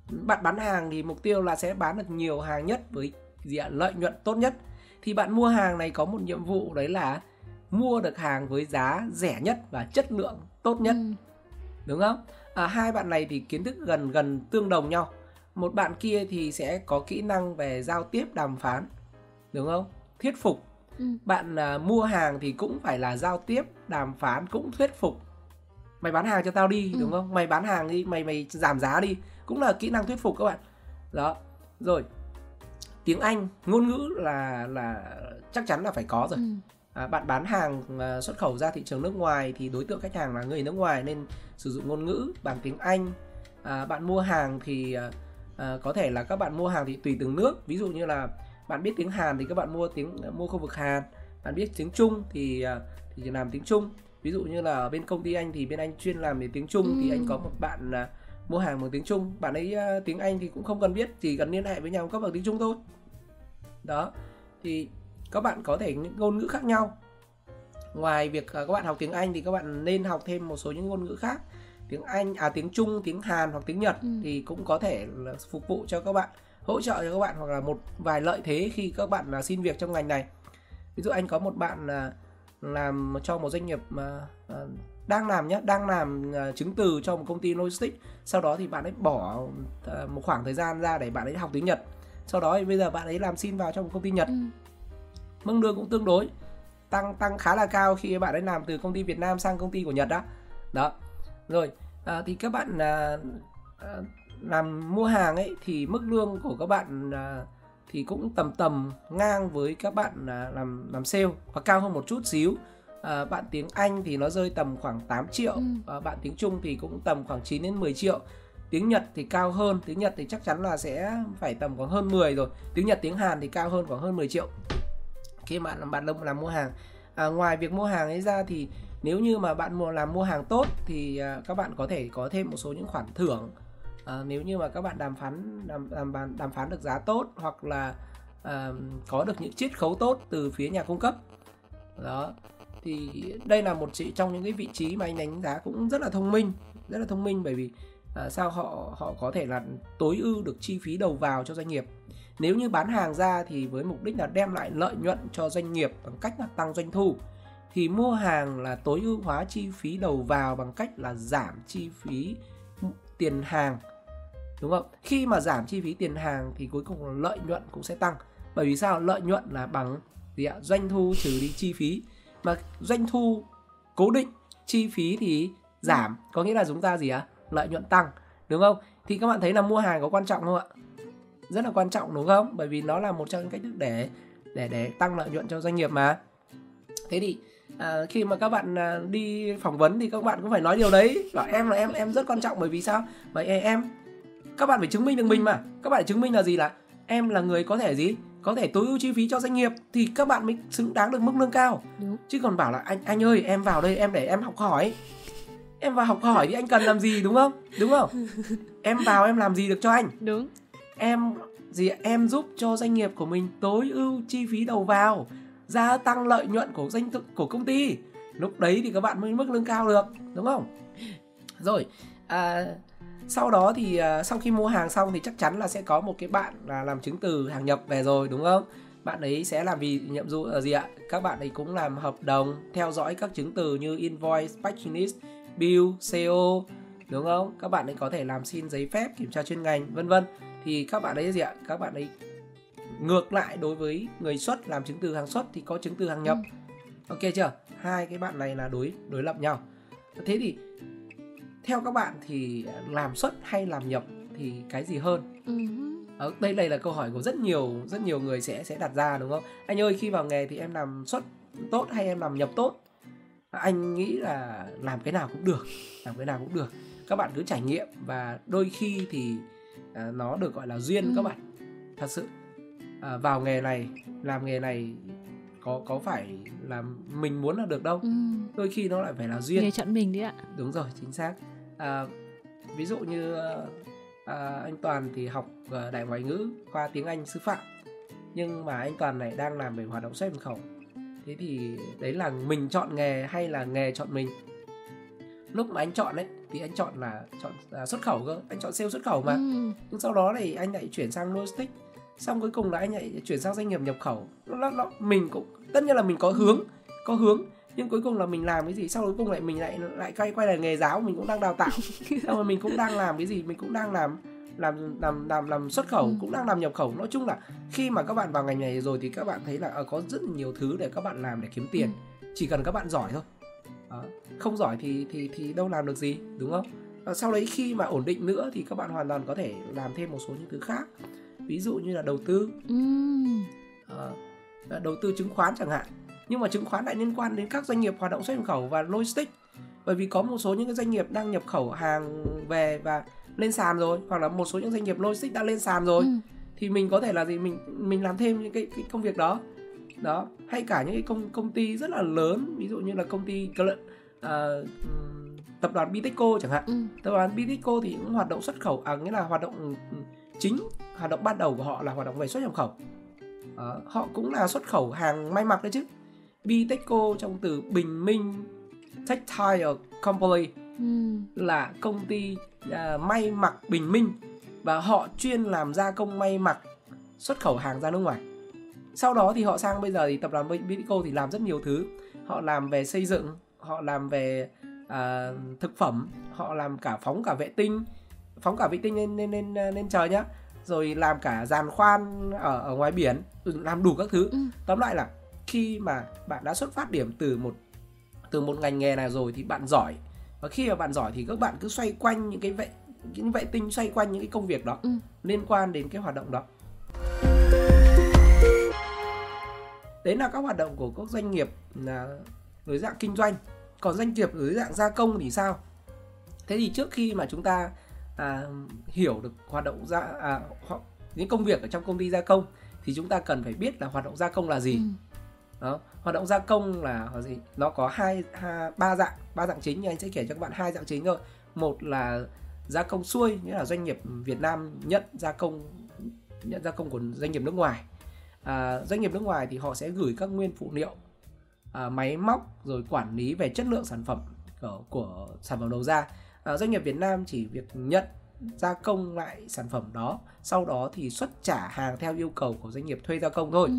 Bạn bán hàng thì mục tiêu là sẽ bán được nhiều hàng nhất với gì ạ? Lợi nhuận tốt nhất. Thì bạn mua hàng này có một nhiệm vụ đấy là mua được hàng với giá rẻ nhất và chất lượng tốt nhất. Ừ. đúng không? À, hai bạn này thì kiến thức gần gần tương đồng nhau. Một bạn kia thì sẽ có kỹ năng về giao tiếp đàm phán. Đúng không? Thuyết phục. Ừ. bạn à, mua hàng thì cũng phải là giao tiếp đàm phán cũng thuyết phục mày bán hàng cho tao đi ừ. đúng không? Mày bán hàng đi mày mày giảm giá đi. Cũng là kỹ năng thuyết phục các bạn. Đó. Rồi. Tiếng anh ngôn ngữ là là chắc chắn là phải có rồi. Ừ. à, bạn bán hàng à, xuất khẩu ra thị trường nước ngoài thì đối tượng khách hàng là người nước ngoài nên sử dụng ngôn ngữ bằng tiếng anh. À, bạn mua hàng thì à, à, có thể là các bạn mua hàng thì tùy từng nước. Ví dụ như là bạn biết tiếng Hàn thì các bạn mua tiếng mua khu vực Hàn. Bạn biết tiếng Trung thì à, thì làm tiếng Trung ví dụ như là ở bên công ty anh thì bên anh chuyên làm về tiếng Trung ừ. thì anh có một bạn à, mua hàng bằng tiếng Trung. Bạn ấy à, tiếng Anh thì cũng không cần biết chỉ cần liên hệ với nhau cấp bằng tiếng Trung thôi. Đó thì các bạn có thể những ngôn ngữ khác nhau. Ngoài việc các bạn học tiếng Anh thì các bạn nên học thêm một số những ngôn ngữ khác. Tiếng Anh à tiếng Trung tiếng Hàn hoặc tiếng Nhật ừ. thì cũng có thể là phục vụ cho các bạn hỗ trợ cho các bạn hoặc là một vài lợi thế khi các bạn là xin việc trong ngành này. Ví dụ anh có một bạn là làm cho một doanh nghiệp mà à, đang làm nhé đang làm à, chứng từ cho một công ty logistics. Sau đó thì bạn ấy bỏ à, một khoảng thời gian ra để bạn ấy học tiếng Nhật. Sau đó thì bây giờ bạn ấy làm xin vào trong một công ty Nhật. Ừ. mức lương cũng tương đối tăng tăng khá là cao khi bạn ấy làm từ công ty Việt Nam sang công ty của Nhật đó đó. Rồi à, thì các bạn à, à, làm mua hàng ấy thì mức lương của các bạn à, thì cũng tầm tầm ngang với các bạn à, làm làm sale và cao hơn một chút xíu. À, bạn tiếng Anh thì nó rơi tầm khoảng 8 triệu ừ. à, bạn tiếng Trung thì cũng tầm khoảng 9 đến 10 triệu. Tiếng Nhật thì cao hơn tiếng Nhật thì chắc chắn là sẽ phải tầm khoảng hơn 10 rồi. Tiếng Nhật tiếng Hàn thì cao hơn khoảng hơn 10 triệu. Khi bạn làm bạn làm, làm mua hàng à, ngoài việc mua hàng ấy ra thì nếu như mà bạn mua làm mua hàng tốt thì à, các bạn có thể có thêm một số những khoản thưởng à, nếu như mà các bạn đàm phán đàm đàm đàm phán được giá tốt hoặc là à, có được những chiết khấu tốt từ phía nhà cung cấp. Đó thì đây là một chị trong những cái vị trí mà anh đánh giá cũng rất là thông minh rất là thông minh bởi vì à, sao họ họ có thể là tối ưu được chi phí đầu vào cho doanh nghiệp. Nếu như bán hàng ra thì với mục đích là đem lại lợi nhuận cho doanh nghiệp bằng cách là tăng doanh thu. Thì mua hàng là tối ưu hóa chi phí đầu vào bằng cách là giảm chi phí tiền hàng đúng không? Khi mà giảm chi phí tiền hàng thì cuối cùng là lợi nhuận cũng sẽ tăng. Bởi vì sao? Lợi nhuận là bằng gì ạ? Doanh thu trừ đi chi phí. Mà doanh thu cố định chi phí thì giảm. Có nghĩa là chúng ta gì ạ? Lợi nhuận tăng. Đúng không? Thì các bạn thấy là mua hàng có quan trọng không ạ? Rất là quan trọng đúng không? Bởi vì nó là một trong những cách thức để để để tăng lợi nhuận cho doanh nghiệp mà. Thế thì à, khi mà các bạn à, đi phỏng vấn thì các bạn cũng phải nói điều đấy. Bảo em là em em rất quan trọng bởi vì sao? Bởi em các bạn phải chứng minh được mình mà. Các bạn phải chứng minh là gì là em là người có thể gì? Có thể tối ưu chi phí cho doanh nghiệp thì các bạn mới xứng đáng được mức lương cao. Đúng. chứ còn bảo là anh anh ơi em vào đây em để em học hỏi. Em vào học hỏi thì anh cần làm gì đúng không? Đúng không? Em vào em làm gì được cho anh? Đúng. Em gì em giúp cho doanh nghiệp của mình tối ưu chi phí đầu vào gia tăng lợi nhuận của doanh của công ty. Lúc đấy thì các bạn mới mức lương cao được đúng không? Rồi à, sau đó thì uh, sau khi mua hàng xong thì chắc chắn là sẽ có một cái bạn là làm chứng từ hàng nhập về rồi đúng không? Bạn ấy sẽ làm vì nhiệm vụ là gì ạ? Các bạn ấy cũng làm hợp đồng theo dõi các chứng từ như invoice purchase list bill co đúng không? Các bạn ấy có thể làm xin giấy phép kiểm tra chuyên ngành vân vân. Thì các bạn ấy gì ạ? Các bạn ấy ngược lại đối với người xuất làm chứng từ hàng xuất thì có chứng từ hàng nhập. Ừ. ok chưa? Hai cái bạn này là đối đối lập nhau. Thế thì theo các bạn thì làm xuất hay làm nhập thì cái gì hơn? Ừ. Ở đây đây là câu hỏi của rất nhiều rất nhiều người sẽ sẽ đặt ra đúng không? Anh ơi khi vào nghề thì em làm xuất tốt hay em làm nhập tốt? Anh nghĩ là làm cái nào cũng được làm cái nào cũng được. Các bạn cứ trải nghiệm và đôi khi thì à, nó được gọi là duyên ừ. các bạn. Thật sự à, vào nghề này làm nghề này có có phải là mình muốn là được đâu. Ừ. đôi khi nó lại phải là duyên. Nghề chọn mình đấy ạ. Đúng rồi chính xác. À, ví dụ như à, anh toàn thì học à, đại ngoại ngữ khoa tiếng anh sư phạm. Nhưng mà anh toàn này đang làm về hoạt động xuất nhập khẩu. Thế thì đấy là mình chọn nghề hay là nghề chọn mình? Lúc mà anh chọn đấy thì anh chọn là chọn à, xuất khẩu cơ. Anh chọn sale xuất khẩu mà. Ừ. nhưng sau đó thì anh lại chuyển sang logistics xong cuối cùng là anh lại chuyển sang doanh nghiệp nhập khẩu. Nó, nó, mình cũng tất nhiên là mình có hướng có hướng nhưng cuối cùng là mình làm cái gì? Sau cuối cùng lại mình lại lại quay quay lại nghề giáo mình cũng đang đào tạo. Xong rồi mình cũng đang làm cái gì? Mình cũng đang làm làm làm làm làm xuất khẩu ừ. cũng đang làm nhập khẩu. Nói chung là khi mà các bạn vào ngành này rồi thì các bạn thấy là uh, có rất nhiều thứ để các bạn làm để kiếm tiền. Ừ. chỉ cần các bạn giỏi thôi. Đó. không giỏi thì thì thì đâu làm được gì đúng không? Và sau đấy khi mà ổn định nữa thì các bạn hoàn toàn có thể làm thêm một số những thứ khác ví dụ như là đầu tư. À, đầu tư chứng khoán chẳng hạn. Nhưng mà chứng khoán lại liên quan đến các doanh nghiệp hoạt động xuất nhập khẩu và logistics. Bởi vì có một số những cái doanh nghiệp đang nhập khẩu hàng về và lên sàn rồi hoặc là một số những doanh nghiệp logistics đã lên sàn rồi ừ. thì mình có thể là gì? Mình mình làm thêm những cái, cái công việc đó. Đó hay cả những cái công công ty rất là lớn ví dụ như là công ty uh, tập đoàn Bitexco chẳng hạn. Ừ. tập đoàn Bitexco thì cũng hoạt động xuất khẩu à nghĩa là hoạt động ừ, chính hoạt động ban đầu của họ là hoạt động về xuất nhập khẩu. À, họ cũng là xuất khẩu hàng may mặc đấy chứ. Bitexco trong từ bình minh textile company ừ. là công ty uh, may mặc bình minh và họ chuyên làm gia công may mặc xuất khẩu hàng ra nước ngoài. Sau đó thì họ sang bây giờ thì tập đoàn Bitexco thì làm rất nhiều thứ. Họ làm về xây dựng họ làm về à, thực phẩm họ làm cả phóng cả vệ tinh phóng cả vệ tinh lên lên lên lên trời nhá rồi làm cả giàn khoan ở ở ngoài biển làm đủ các thứ. Ừ. tóm lại là khi mà bạn đã xuất phát điểm từ một từ một ngành nghề này rồi thì bạn giỏi. Và khi mà bạn giỏi thì các bạn cứ xoay quanh những cái vệ những vệ tinh xoay quanh những cái công việc đó ừ. liên quan đến cái hoạt động đó. Đấy là các hoạt động của các doanh nghiệp là dưới dạng kinh doanh. Còn doanh nghiệp dưới dạng gia công thì sao? Thế thì trước khi mà chúng ta à, hiểu được hoạt động gia à, những công việc ở trong công ty gia công thì chúng ta cần phải biết là hoạt động gia công là gì. Ừ. đó hoạt động gia công là gì? Nó có hai, hai ba dạng ba dạng chính nhưng anh sẽ kể cho các bạn hai dạng chính thôi. Một là gia công xuôi nghĩa là doanh nghiệp Việt Nam nhận gia công nhận gia công của doanh nghiệp nước ngoài. À, doanh nghiệp nước ngoài thì họ sẽ gửi các nguyên phụ liệu à, máy móc rồi quản lý về chất lượng sản phẩm của, của sản phẩm đầu ra à, doanh nghiệp Việt Nam chỉ việc nhận gia công lại sản phẩm đó sau đó thì xuất trả hàng theo yêu cầu của doanh nghiệp thuê gia công thôi. Ừ.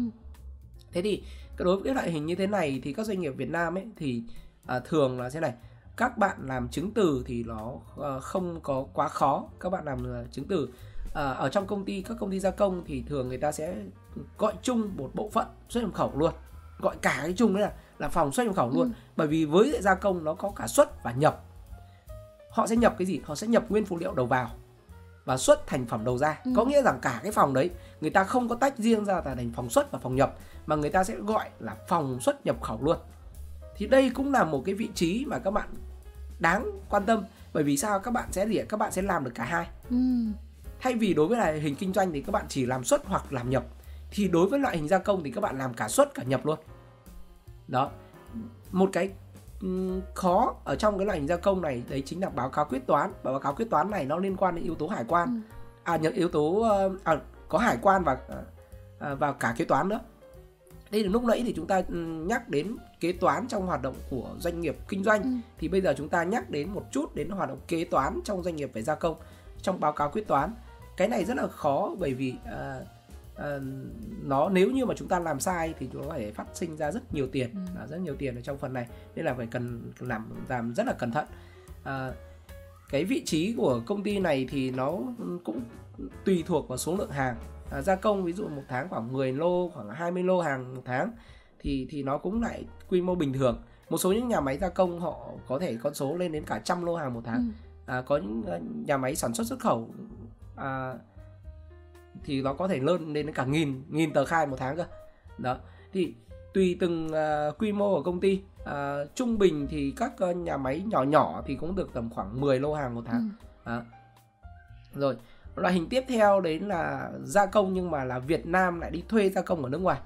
thế thì đối với cái loại hình như thế này thì các doanh nghiệp Việt Nam ấy thì à, thường là thế này các bạn làm chứng từ thì nó à, không có quá khó. Các bạn làm à, chứng từ à, ở trong công ty các công ty gia công thì thường người ta sẽ gọi chung một bộ phận xuất nhập khẩu luôn. Gọi cả cái chung đấy là là phòng xuất nhập khẩu luôn. Ừ. bởi vì với gia công nó có cả xuất và nhập họ sẽ nhập cái gì? Họ sẽ nhập nguyên phụ liệu đầu vào và xuất thành phẩm đầu ra. Ừ. có nghĩa rằng cả cái phòng đấy người ta không có tách riêng ra thành phòng xuất và phòng nhập mà người ta sẽ gọi là phòng xuất nhập khẩu luôn. Thì đây cũng là một cái vị trí mà các bạn đáng quan tâm bởi vì sao? Các bạn sẽ gì các bạn sẽ làm được cả hai. Ừ. thay vì đối với lại hình kinh doanh thì các bạn chỉ làm xuất hoặc làm nhập. Thì đối với loại hình gia công thì các bạn làm cả xuất cả nhập luôn. Đó. Một cái khó. Ở trong cái loại hình gia công này đấy chính là báo cáo quyết toán. Và báo cáo quyết toán này nó liên quan đến yếu tố hải quan. Ừ. à những yếu tố à, có hải quan và à, và cả kế toán nữa. Đây là lúc nãy thì chúng ta nhắc đến kế toán trong hoạt động của doanh nghiệp kinh doanh. Ừ. thì bây giờ chúng ta nhắc đến một chút đến hoạt động kế toán trong doanh nghiệp về gia công trong báo cáo quyết toán. Cái này rất là khó bởi vì à, à, nó nếu như mà chúng ta làm sai thì nó có thể phát sinh ra rất nhiều tiền ừ. rất nhiều tiền ở trong phần này. Nên là phải cần làm làm rất là cẩn thận. À, cái vị trí của công ty này thì nó cũng tùy thuộc vào số lượng hàng. À, gia công ví dụ một tháng khoảng 10 lô khoảng 20 lô hàng một tháng thì thì nó cũng lại quy mô bình thường. Một số những nhà máy gia công họ có thể con số lên đến cả trăm lô hàng một tháng. Ừ. à, có những nhà máy sản xuất xuất khẩu à, thì nó có thể lên đến cả nghìn nghìn tờ khai một tháng cơ. Đó thì tùy từng uh, quy mô của công ty uh, trung bình thì các uh, nhà máy nhỏ nhỏ thì cũng được tầm khoảng 10 lô hàng một tháng. Ừ. đó. rồi loại hình tiếp theo đấy là gia công nhưng mà là Việt Nam lại đi thuê gia công ở nước ngoài.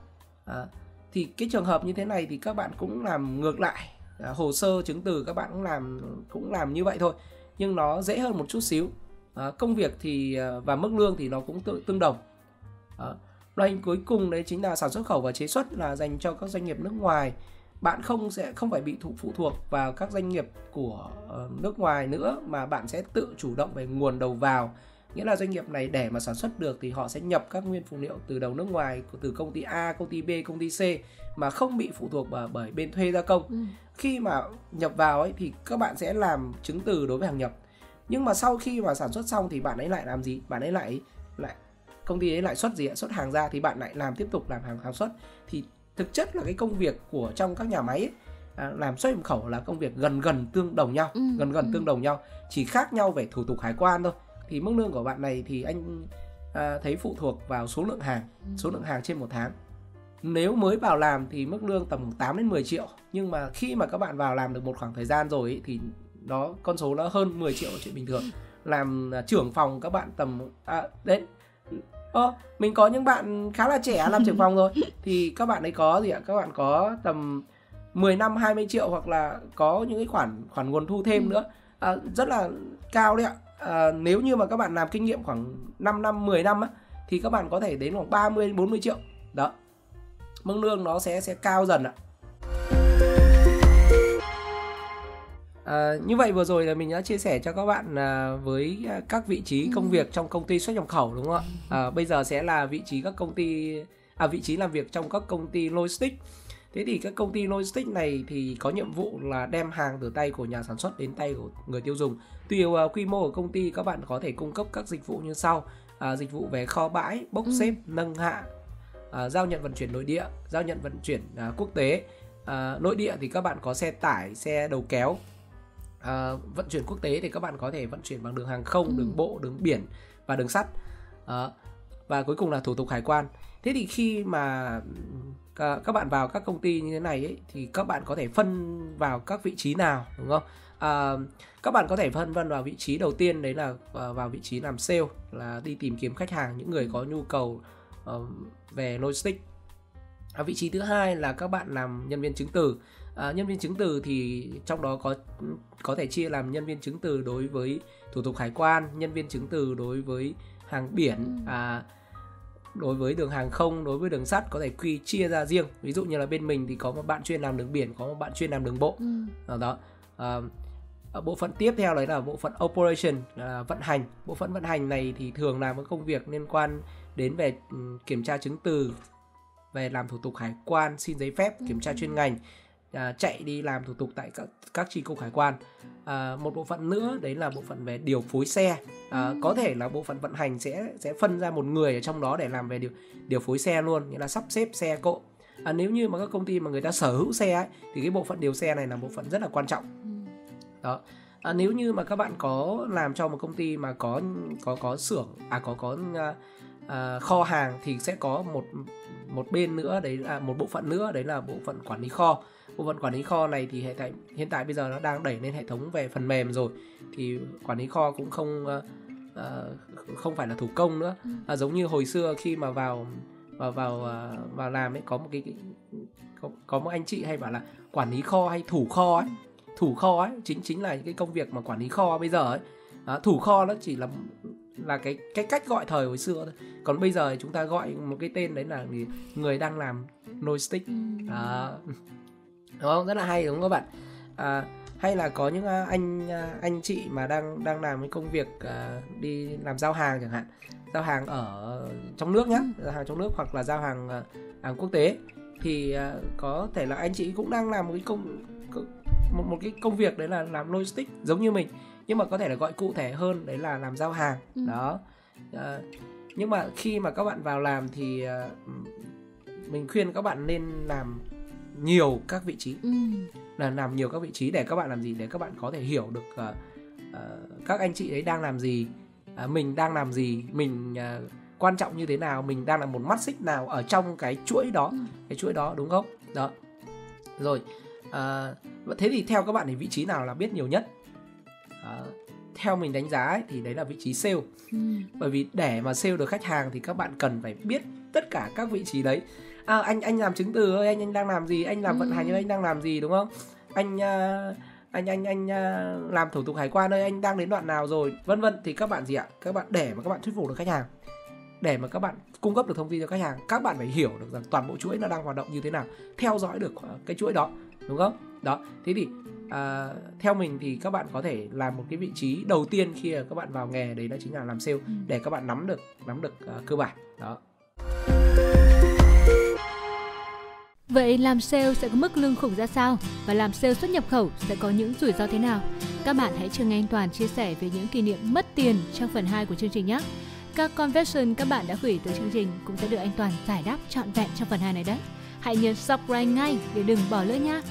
À, thì cái trường hợp như thế này thì các bạn cũng làm ngược lại. À, hồ sơ chứng từ các bạn cũng làm cũng làm như vậy thôi nhưng nó dễ hơn một chút xíu à, công việc thì à, và mức lương thì nó cũng tự, tương đồng à, loại hình cuối cùng đấy chính là sản xuất khẩu và chế xuất là dành cho các doanh nghiệp nước ngoài bạn không sẽ không phải bị thụ phụ thuộc vào các doanh nghiệp của nước ngoài nữa mà bạn sẽ tự chủ động về nguồn đầu vào nghĩa là doanh nghiệp này để mà sản xuất được thì họ sẽ nhập các nguyên phụ liệu từ đầu nước ngoài từ công ty A, công ty B, công ty C mà không bị phụ thuộc bởi, bởi bên thuê gia công. Ừ. Khi mà nhập vào ấy thì các bạn sẽ làm chứng từ đối với hàng nhập nhưng mà sau khi mà sản xuất xong thì bạn ấy lại làm gì? Bạn ấy lại lại công ty ấy lại xuất gì xuất hàng ra thì bạn lại làm tiếp tục làm hàng sản xuất. Thì thực chất là cái công việc của trong các nhà máy ấy, à, làm xuất nhập khẩu là công việc gần gần tương đồng nhau ừ, gần gần ừ. tương đồng nhau. Chỉ khác nhau về thủ tục hải quan thôi. Thì mức lương của bạn này thì anh à, thấy phụ thuộc vào số lượng hàng ừ. số lượng hàng trên một tháng. Nếu mới vào làm thì mức lương tầm 8 đến 10 triệu. Nhưng mà khi mà các bạn vào làm được một khoảng thời gian rồi ấy, thì đó con số nó hơn 10 triệu là chuyện bình thường làm à, trưởng phòng các bạn tầm à, đấy Ơ, mình có những bạn khá là trẻ làm trưởng phòng rồi thì các bạn ấy có gì ạ? Các bạn có tầm 10 năm 20 triệu hoặc là có những cái khoản khoản nguồn thu thêm ừ. nữa à, rất là cao đấy ạ. À, nếu như mà các bạn làm kinh nghiệm khoảng 5 năm 10 năm á thì các bạn có thể đến khoảng 30 40 triệu. Đó. Mức lương nó sẽ sẽ cao dần ạ. À, như vậy vừa rồi là mình đã chia sẻ cho các bạn à, với à, các vị trí công việc trong công ty xuất nhập khẩu đúng không ạ? À, bây giờ sẽ là vị trí các công ty à vị trí làm việc trong các công ty logistics. Thế thì các công ty logistics này thì có nhiệm vụ là đem hàng từ tay của nhà sản xuất đến tay của người tiêu dùng. Tùy vào quy mô của công ty các bạn có thể cung cấp các dịch vụ như sau: à, dịch vụ về kho bãi, bốc ừ. xếp, nâng hạ, à, giao nhận vận chuyển nội địa, giao nhận vận chuyển à, quốc tế. À, nội địa thì các bạn có xe tải, xe đầu kéo, à, vận chuyển quốc tế thì các bạn có thể vận chuyển bằng đường hàng không, ừ. đường bộ, đường biển và đường sắt. À, và cuối cùng là thủ tục hải quan. Thế thì khi mà các bạn vào các công ty như thế này ấy, thì các bạn có thể phân vào các vị trí nào đúng không? À, các bạn có thể phân vân vào vị trí đầu tiên đấy là vào vị trí làm sale là đi tìm kiếm khách hàng những người có nhu cầu uh, về logistics. À, vị trí thứ hai là các bạn làm nhân viên chứng từ à, nhân viên chứng từ thì trong đó có có thể chia làm nhân viên chứng từ đối với thủ tục hải quan nhân viên chứng từ đối với hàng biển ừ. à, đối với đường hàng không đối với đường sắt có thể quy chia ra riêng. Ví dụ như là bên mình thì có một bạn chuyên làm đường biển có một bạn chuyên làm đường bộ. Ừ. đó. À, bộ phận tiếp theo đấy là bộ phận operation là vận hành. Bộ phận vận hành này thì thường làm các công việc liên quan đến về ừ, kiểm tra chứng từ về làm thủ tục hải quan xin giấy phép kiểm tra chuyên ngành à, chạy đi làm thủ tục tại các các chi cục hải quan. À, một bộ phận nữa đấy là bộ phận về điều phối xe. À, có thể là bộ phận vận hành sẽ sẽ phân ra một người ở trong đó để làm về điều điều phối xe luôn nghĩa là sắp xếp xe cộ. À, nếu như mà các công ty mà người ta sở hữu xe ấy, thì cái bộ phận điều xe này là bộ phận rất là quan trọng. Đó. À, nếu như mà các bạn có làm cho một công ty mà có có có xưởng à có có à, à, kho hàng thì sẽ có một một bên nữa đấy là một bộ phận nữa đấy là bộ phận quản lý kho bộ phận quản lý kho này thì hiện tại hiện tại bây giờ nó đang đẩy lên hệ thống về phần mềm rồi. Thì quản lý kho cũng không uh, không phải là thủ công nữa. À, giống như hồi xưa khi mà vào vào vào uh, vào làm ấy có một cái, cái có, có một anh chị hay bảo là quản lý kho hay thủ kho ấy. Thủ kho ấy chính chính là cái công việc mà quản lý kho bây giờ ấy. À, thủ kho nó chỉ là là cái cái cách gọi thời hồi xưa thôi. Còn bây giờ chúng ta gọi một cái tên đấy là người đang làm logistics. À, đúng không? Rất là hay đúng không các bạn? À, hay là có những à, anh à, anh chị mà đang đang làm cái công việc uh, đi làm giao hàng chẳng hạn. Giao hàng ở trong nước nhé giao hàng trong nước hoặc là giao hàng uh, hàng quốc tế. Thì uh, có thể là anh chị cũng đang làm một cái công một, một cái công việc đấy là làm logistics giống như mình nhưng mà có thể là gọi cụ thể hơn đấy là làm giao hàng. Ừ. đó. Uh, nhưng mà khi mà các bạn vào làm thì uh, mình khuyên các bạn nên làm nhiều các vị trí. Ừ. là làm nhiều các vị trí để các bạn làm gì? Để các bạn có thể hiểu được uh, uh, các anh chị ấy đang làm gì uh, mình đang làm gì mình uh, quan trọng như thế nào mình đang là một mắt xích nào ở trong cái chuỗi đó. Ừ. cái chuỗi đó đúng không? Đó. Rồi uh, thế thì theo các bạn thì vị trí nào là biết nhiều nhất? Uh, theo mình đánh giá ấy, thì đấy là vị trí sale. Ừ. bởi vì để mà sale được khách hàng thì các bạn cần phải biết tất cả các vị trí đấy à, anh anh làm chứng từ ơi anh anh đang làm gì? Anh làm vận hành ơi anh đang làm gì đúng không? Anh uh, anh anh anh uh, làm thủ tục hải quan ơi anh đang đến đoạn nào rồi? Vân vân. Thì các bạn gì ạ? Các bạn để mà các bạn thuyết phục được khách hàng để mà các bạn cung cấp được thông tin cho khách hàng các bạn phải hiểu được rằng toàn bộ chuỗi nó đang hoạt động như thế nào theo dõi được cái chuỗi đó đúng không? Đó thế thì à, theo mình thì các bạn có thể làm một cái vị trí đầu tiên khi các bạn vào nghề đấy đó chính là làm sale ừ. để các bạn nắm được nắm được uh, cơ bản. Đó Vậy làm sale sẽ có mức lương khủng ra sao và làm sale xuất nhập khẩu sẽ có những rủi ro thế nào? Các bạn hãy chờ nghe anh Toàn chia sẻ về những kỷ niệm mất tiền trong phần 2 của chương trình nhé. Các confession các bạn đã gửi tới chương trình cũng sẽ được anh Toàn giải đáp trọn vẹn trong phần 2 này đấy. Hãy nhấn subscribe ngay để đừng bỏ lỡ nha.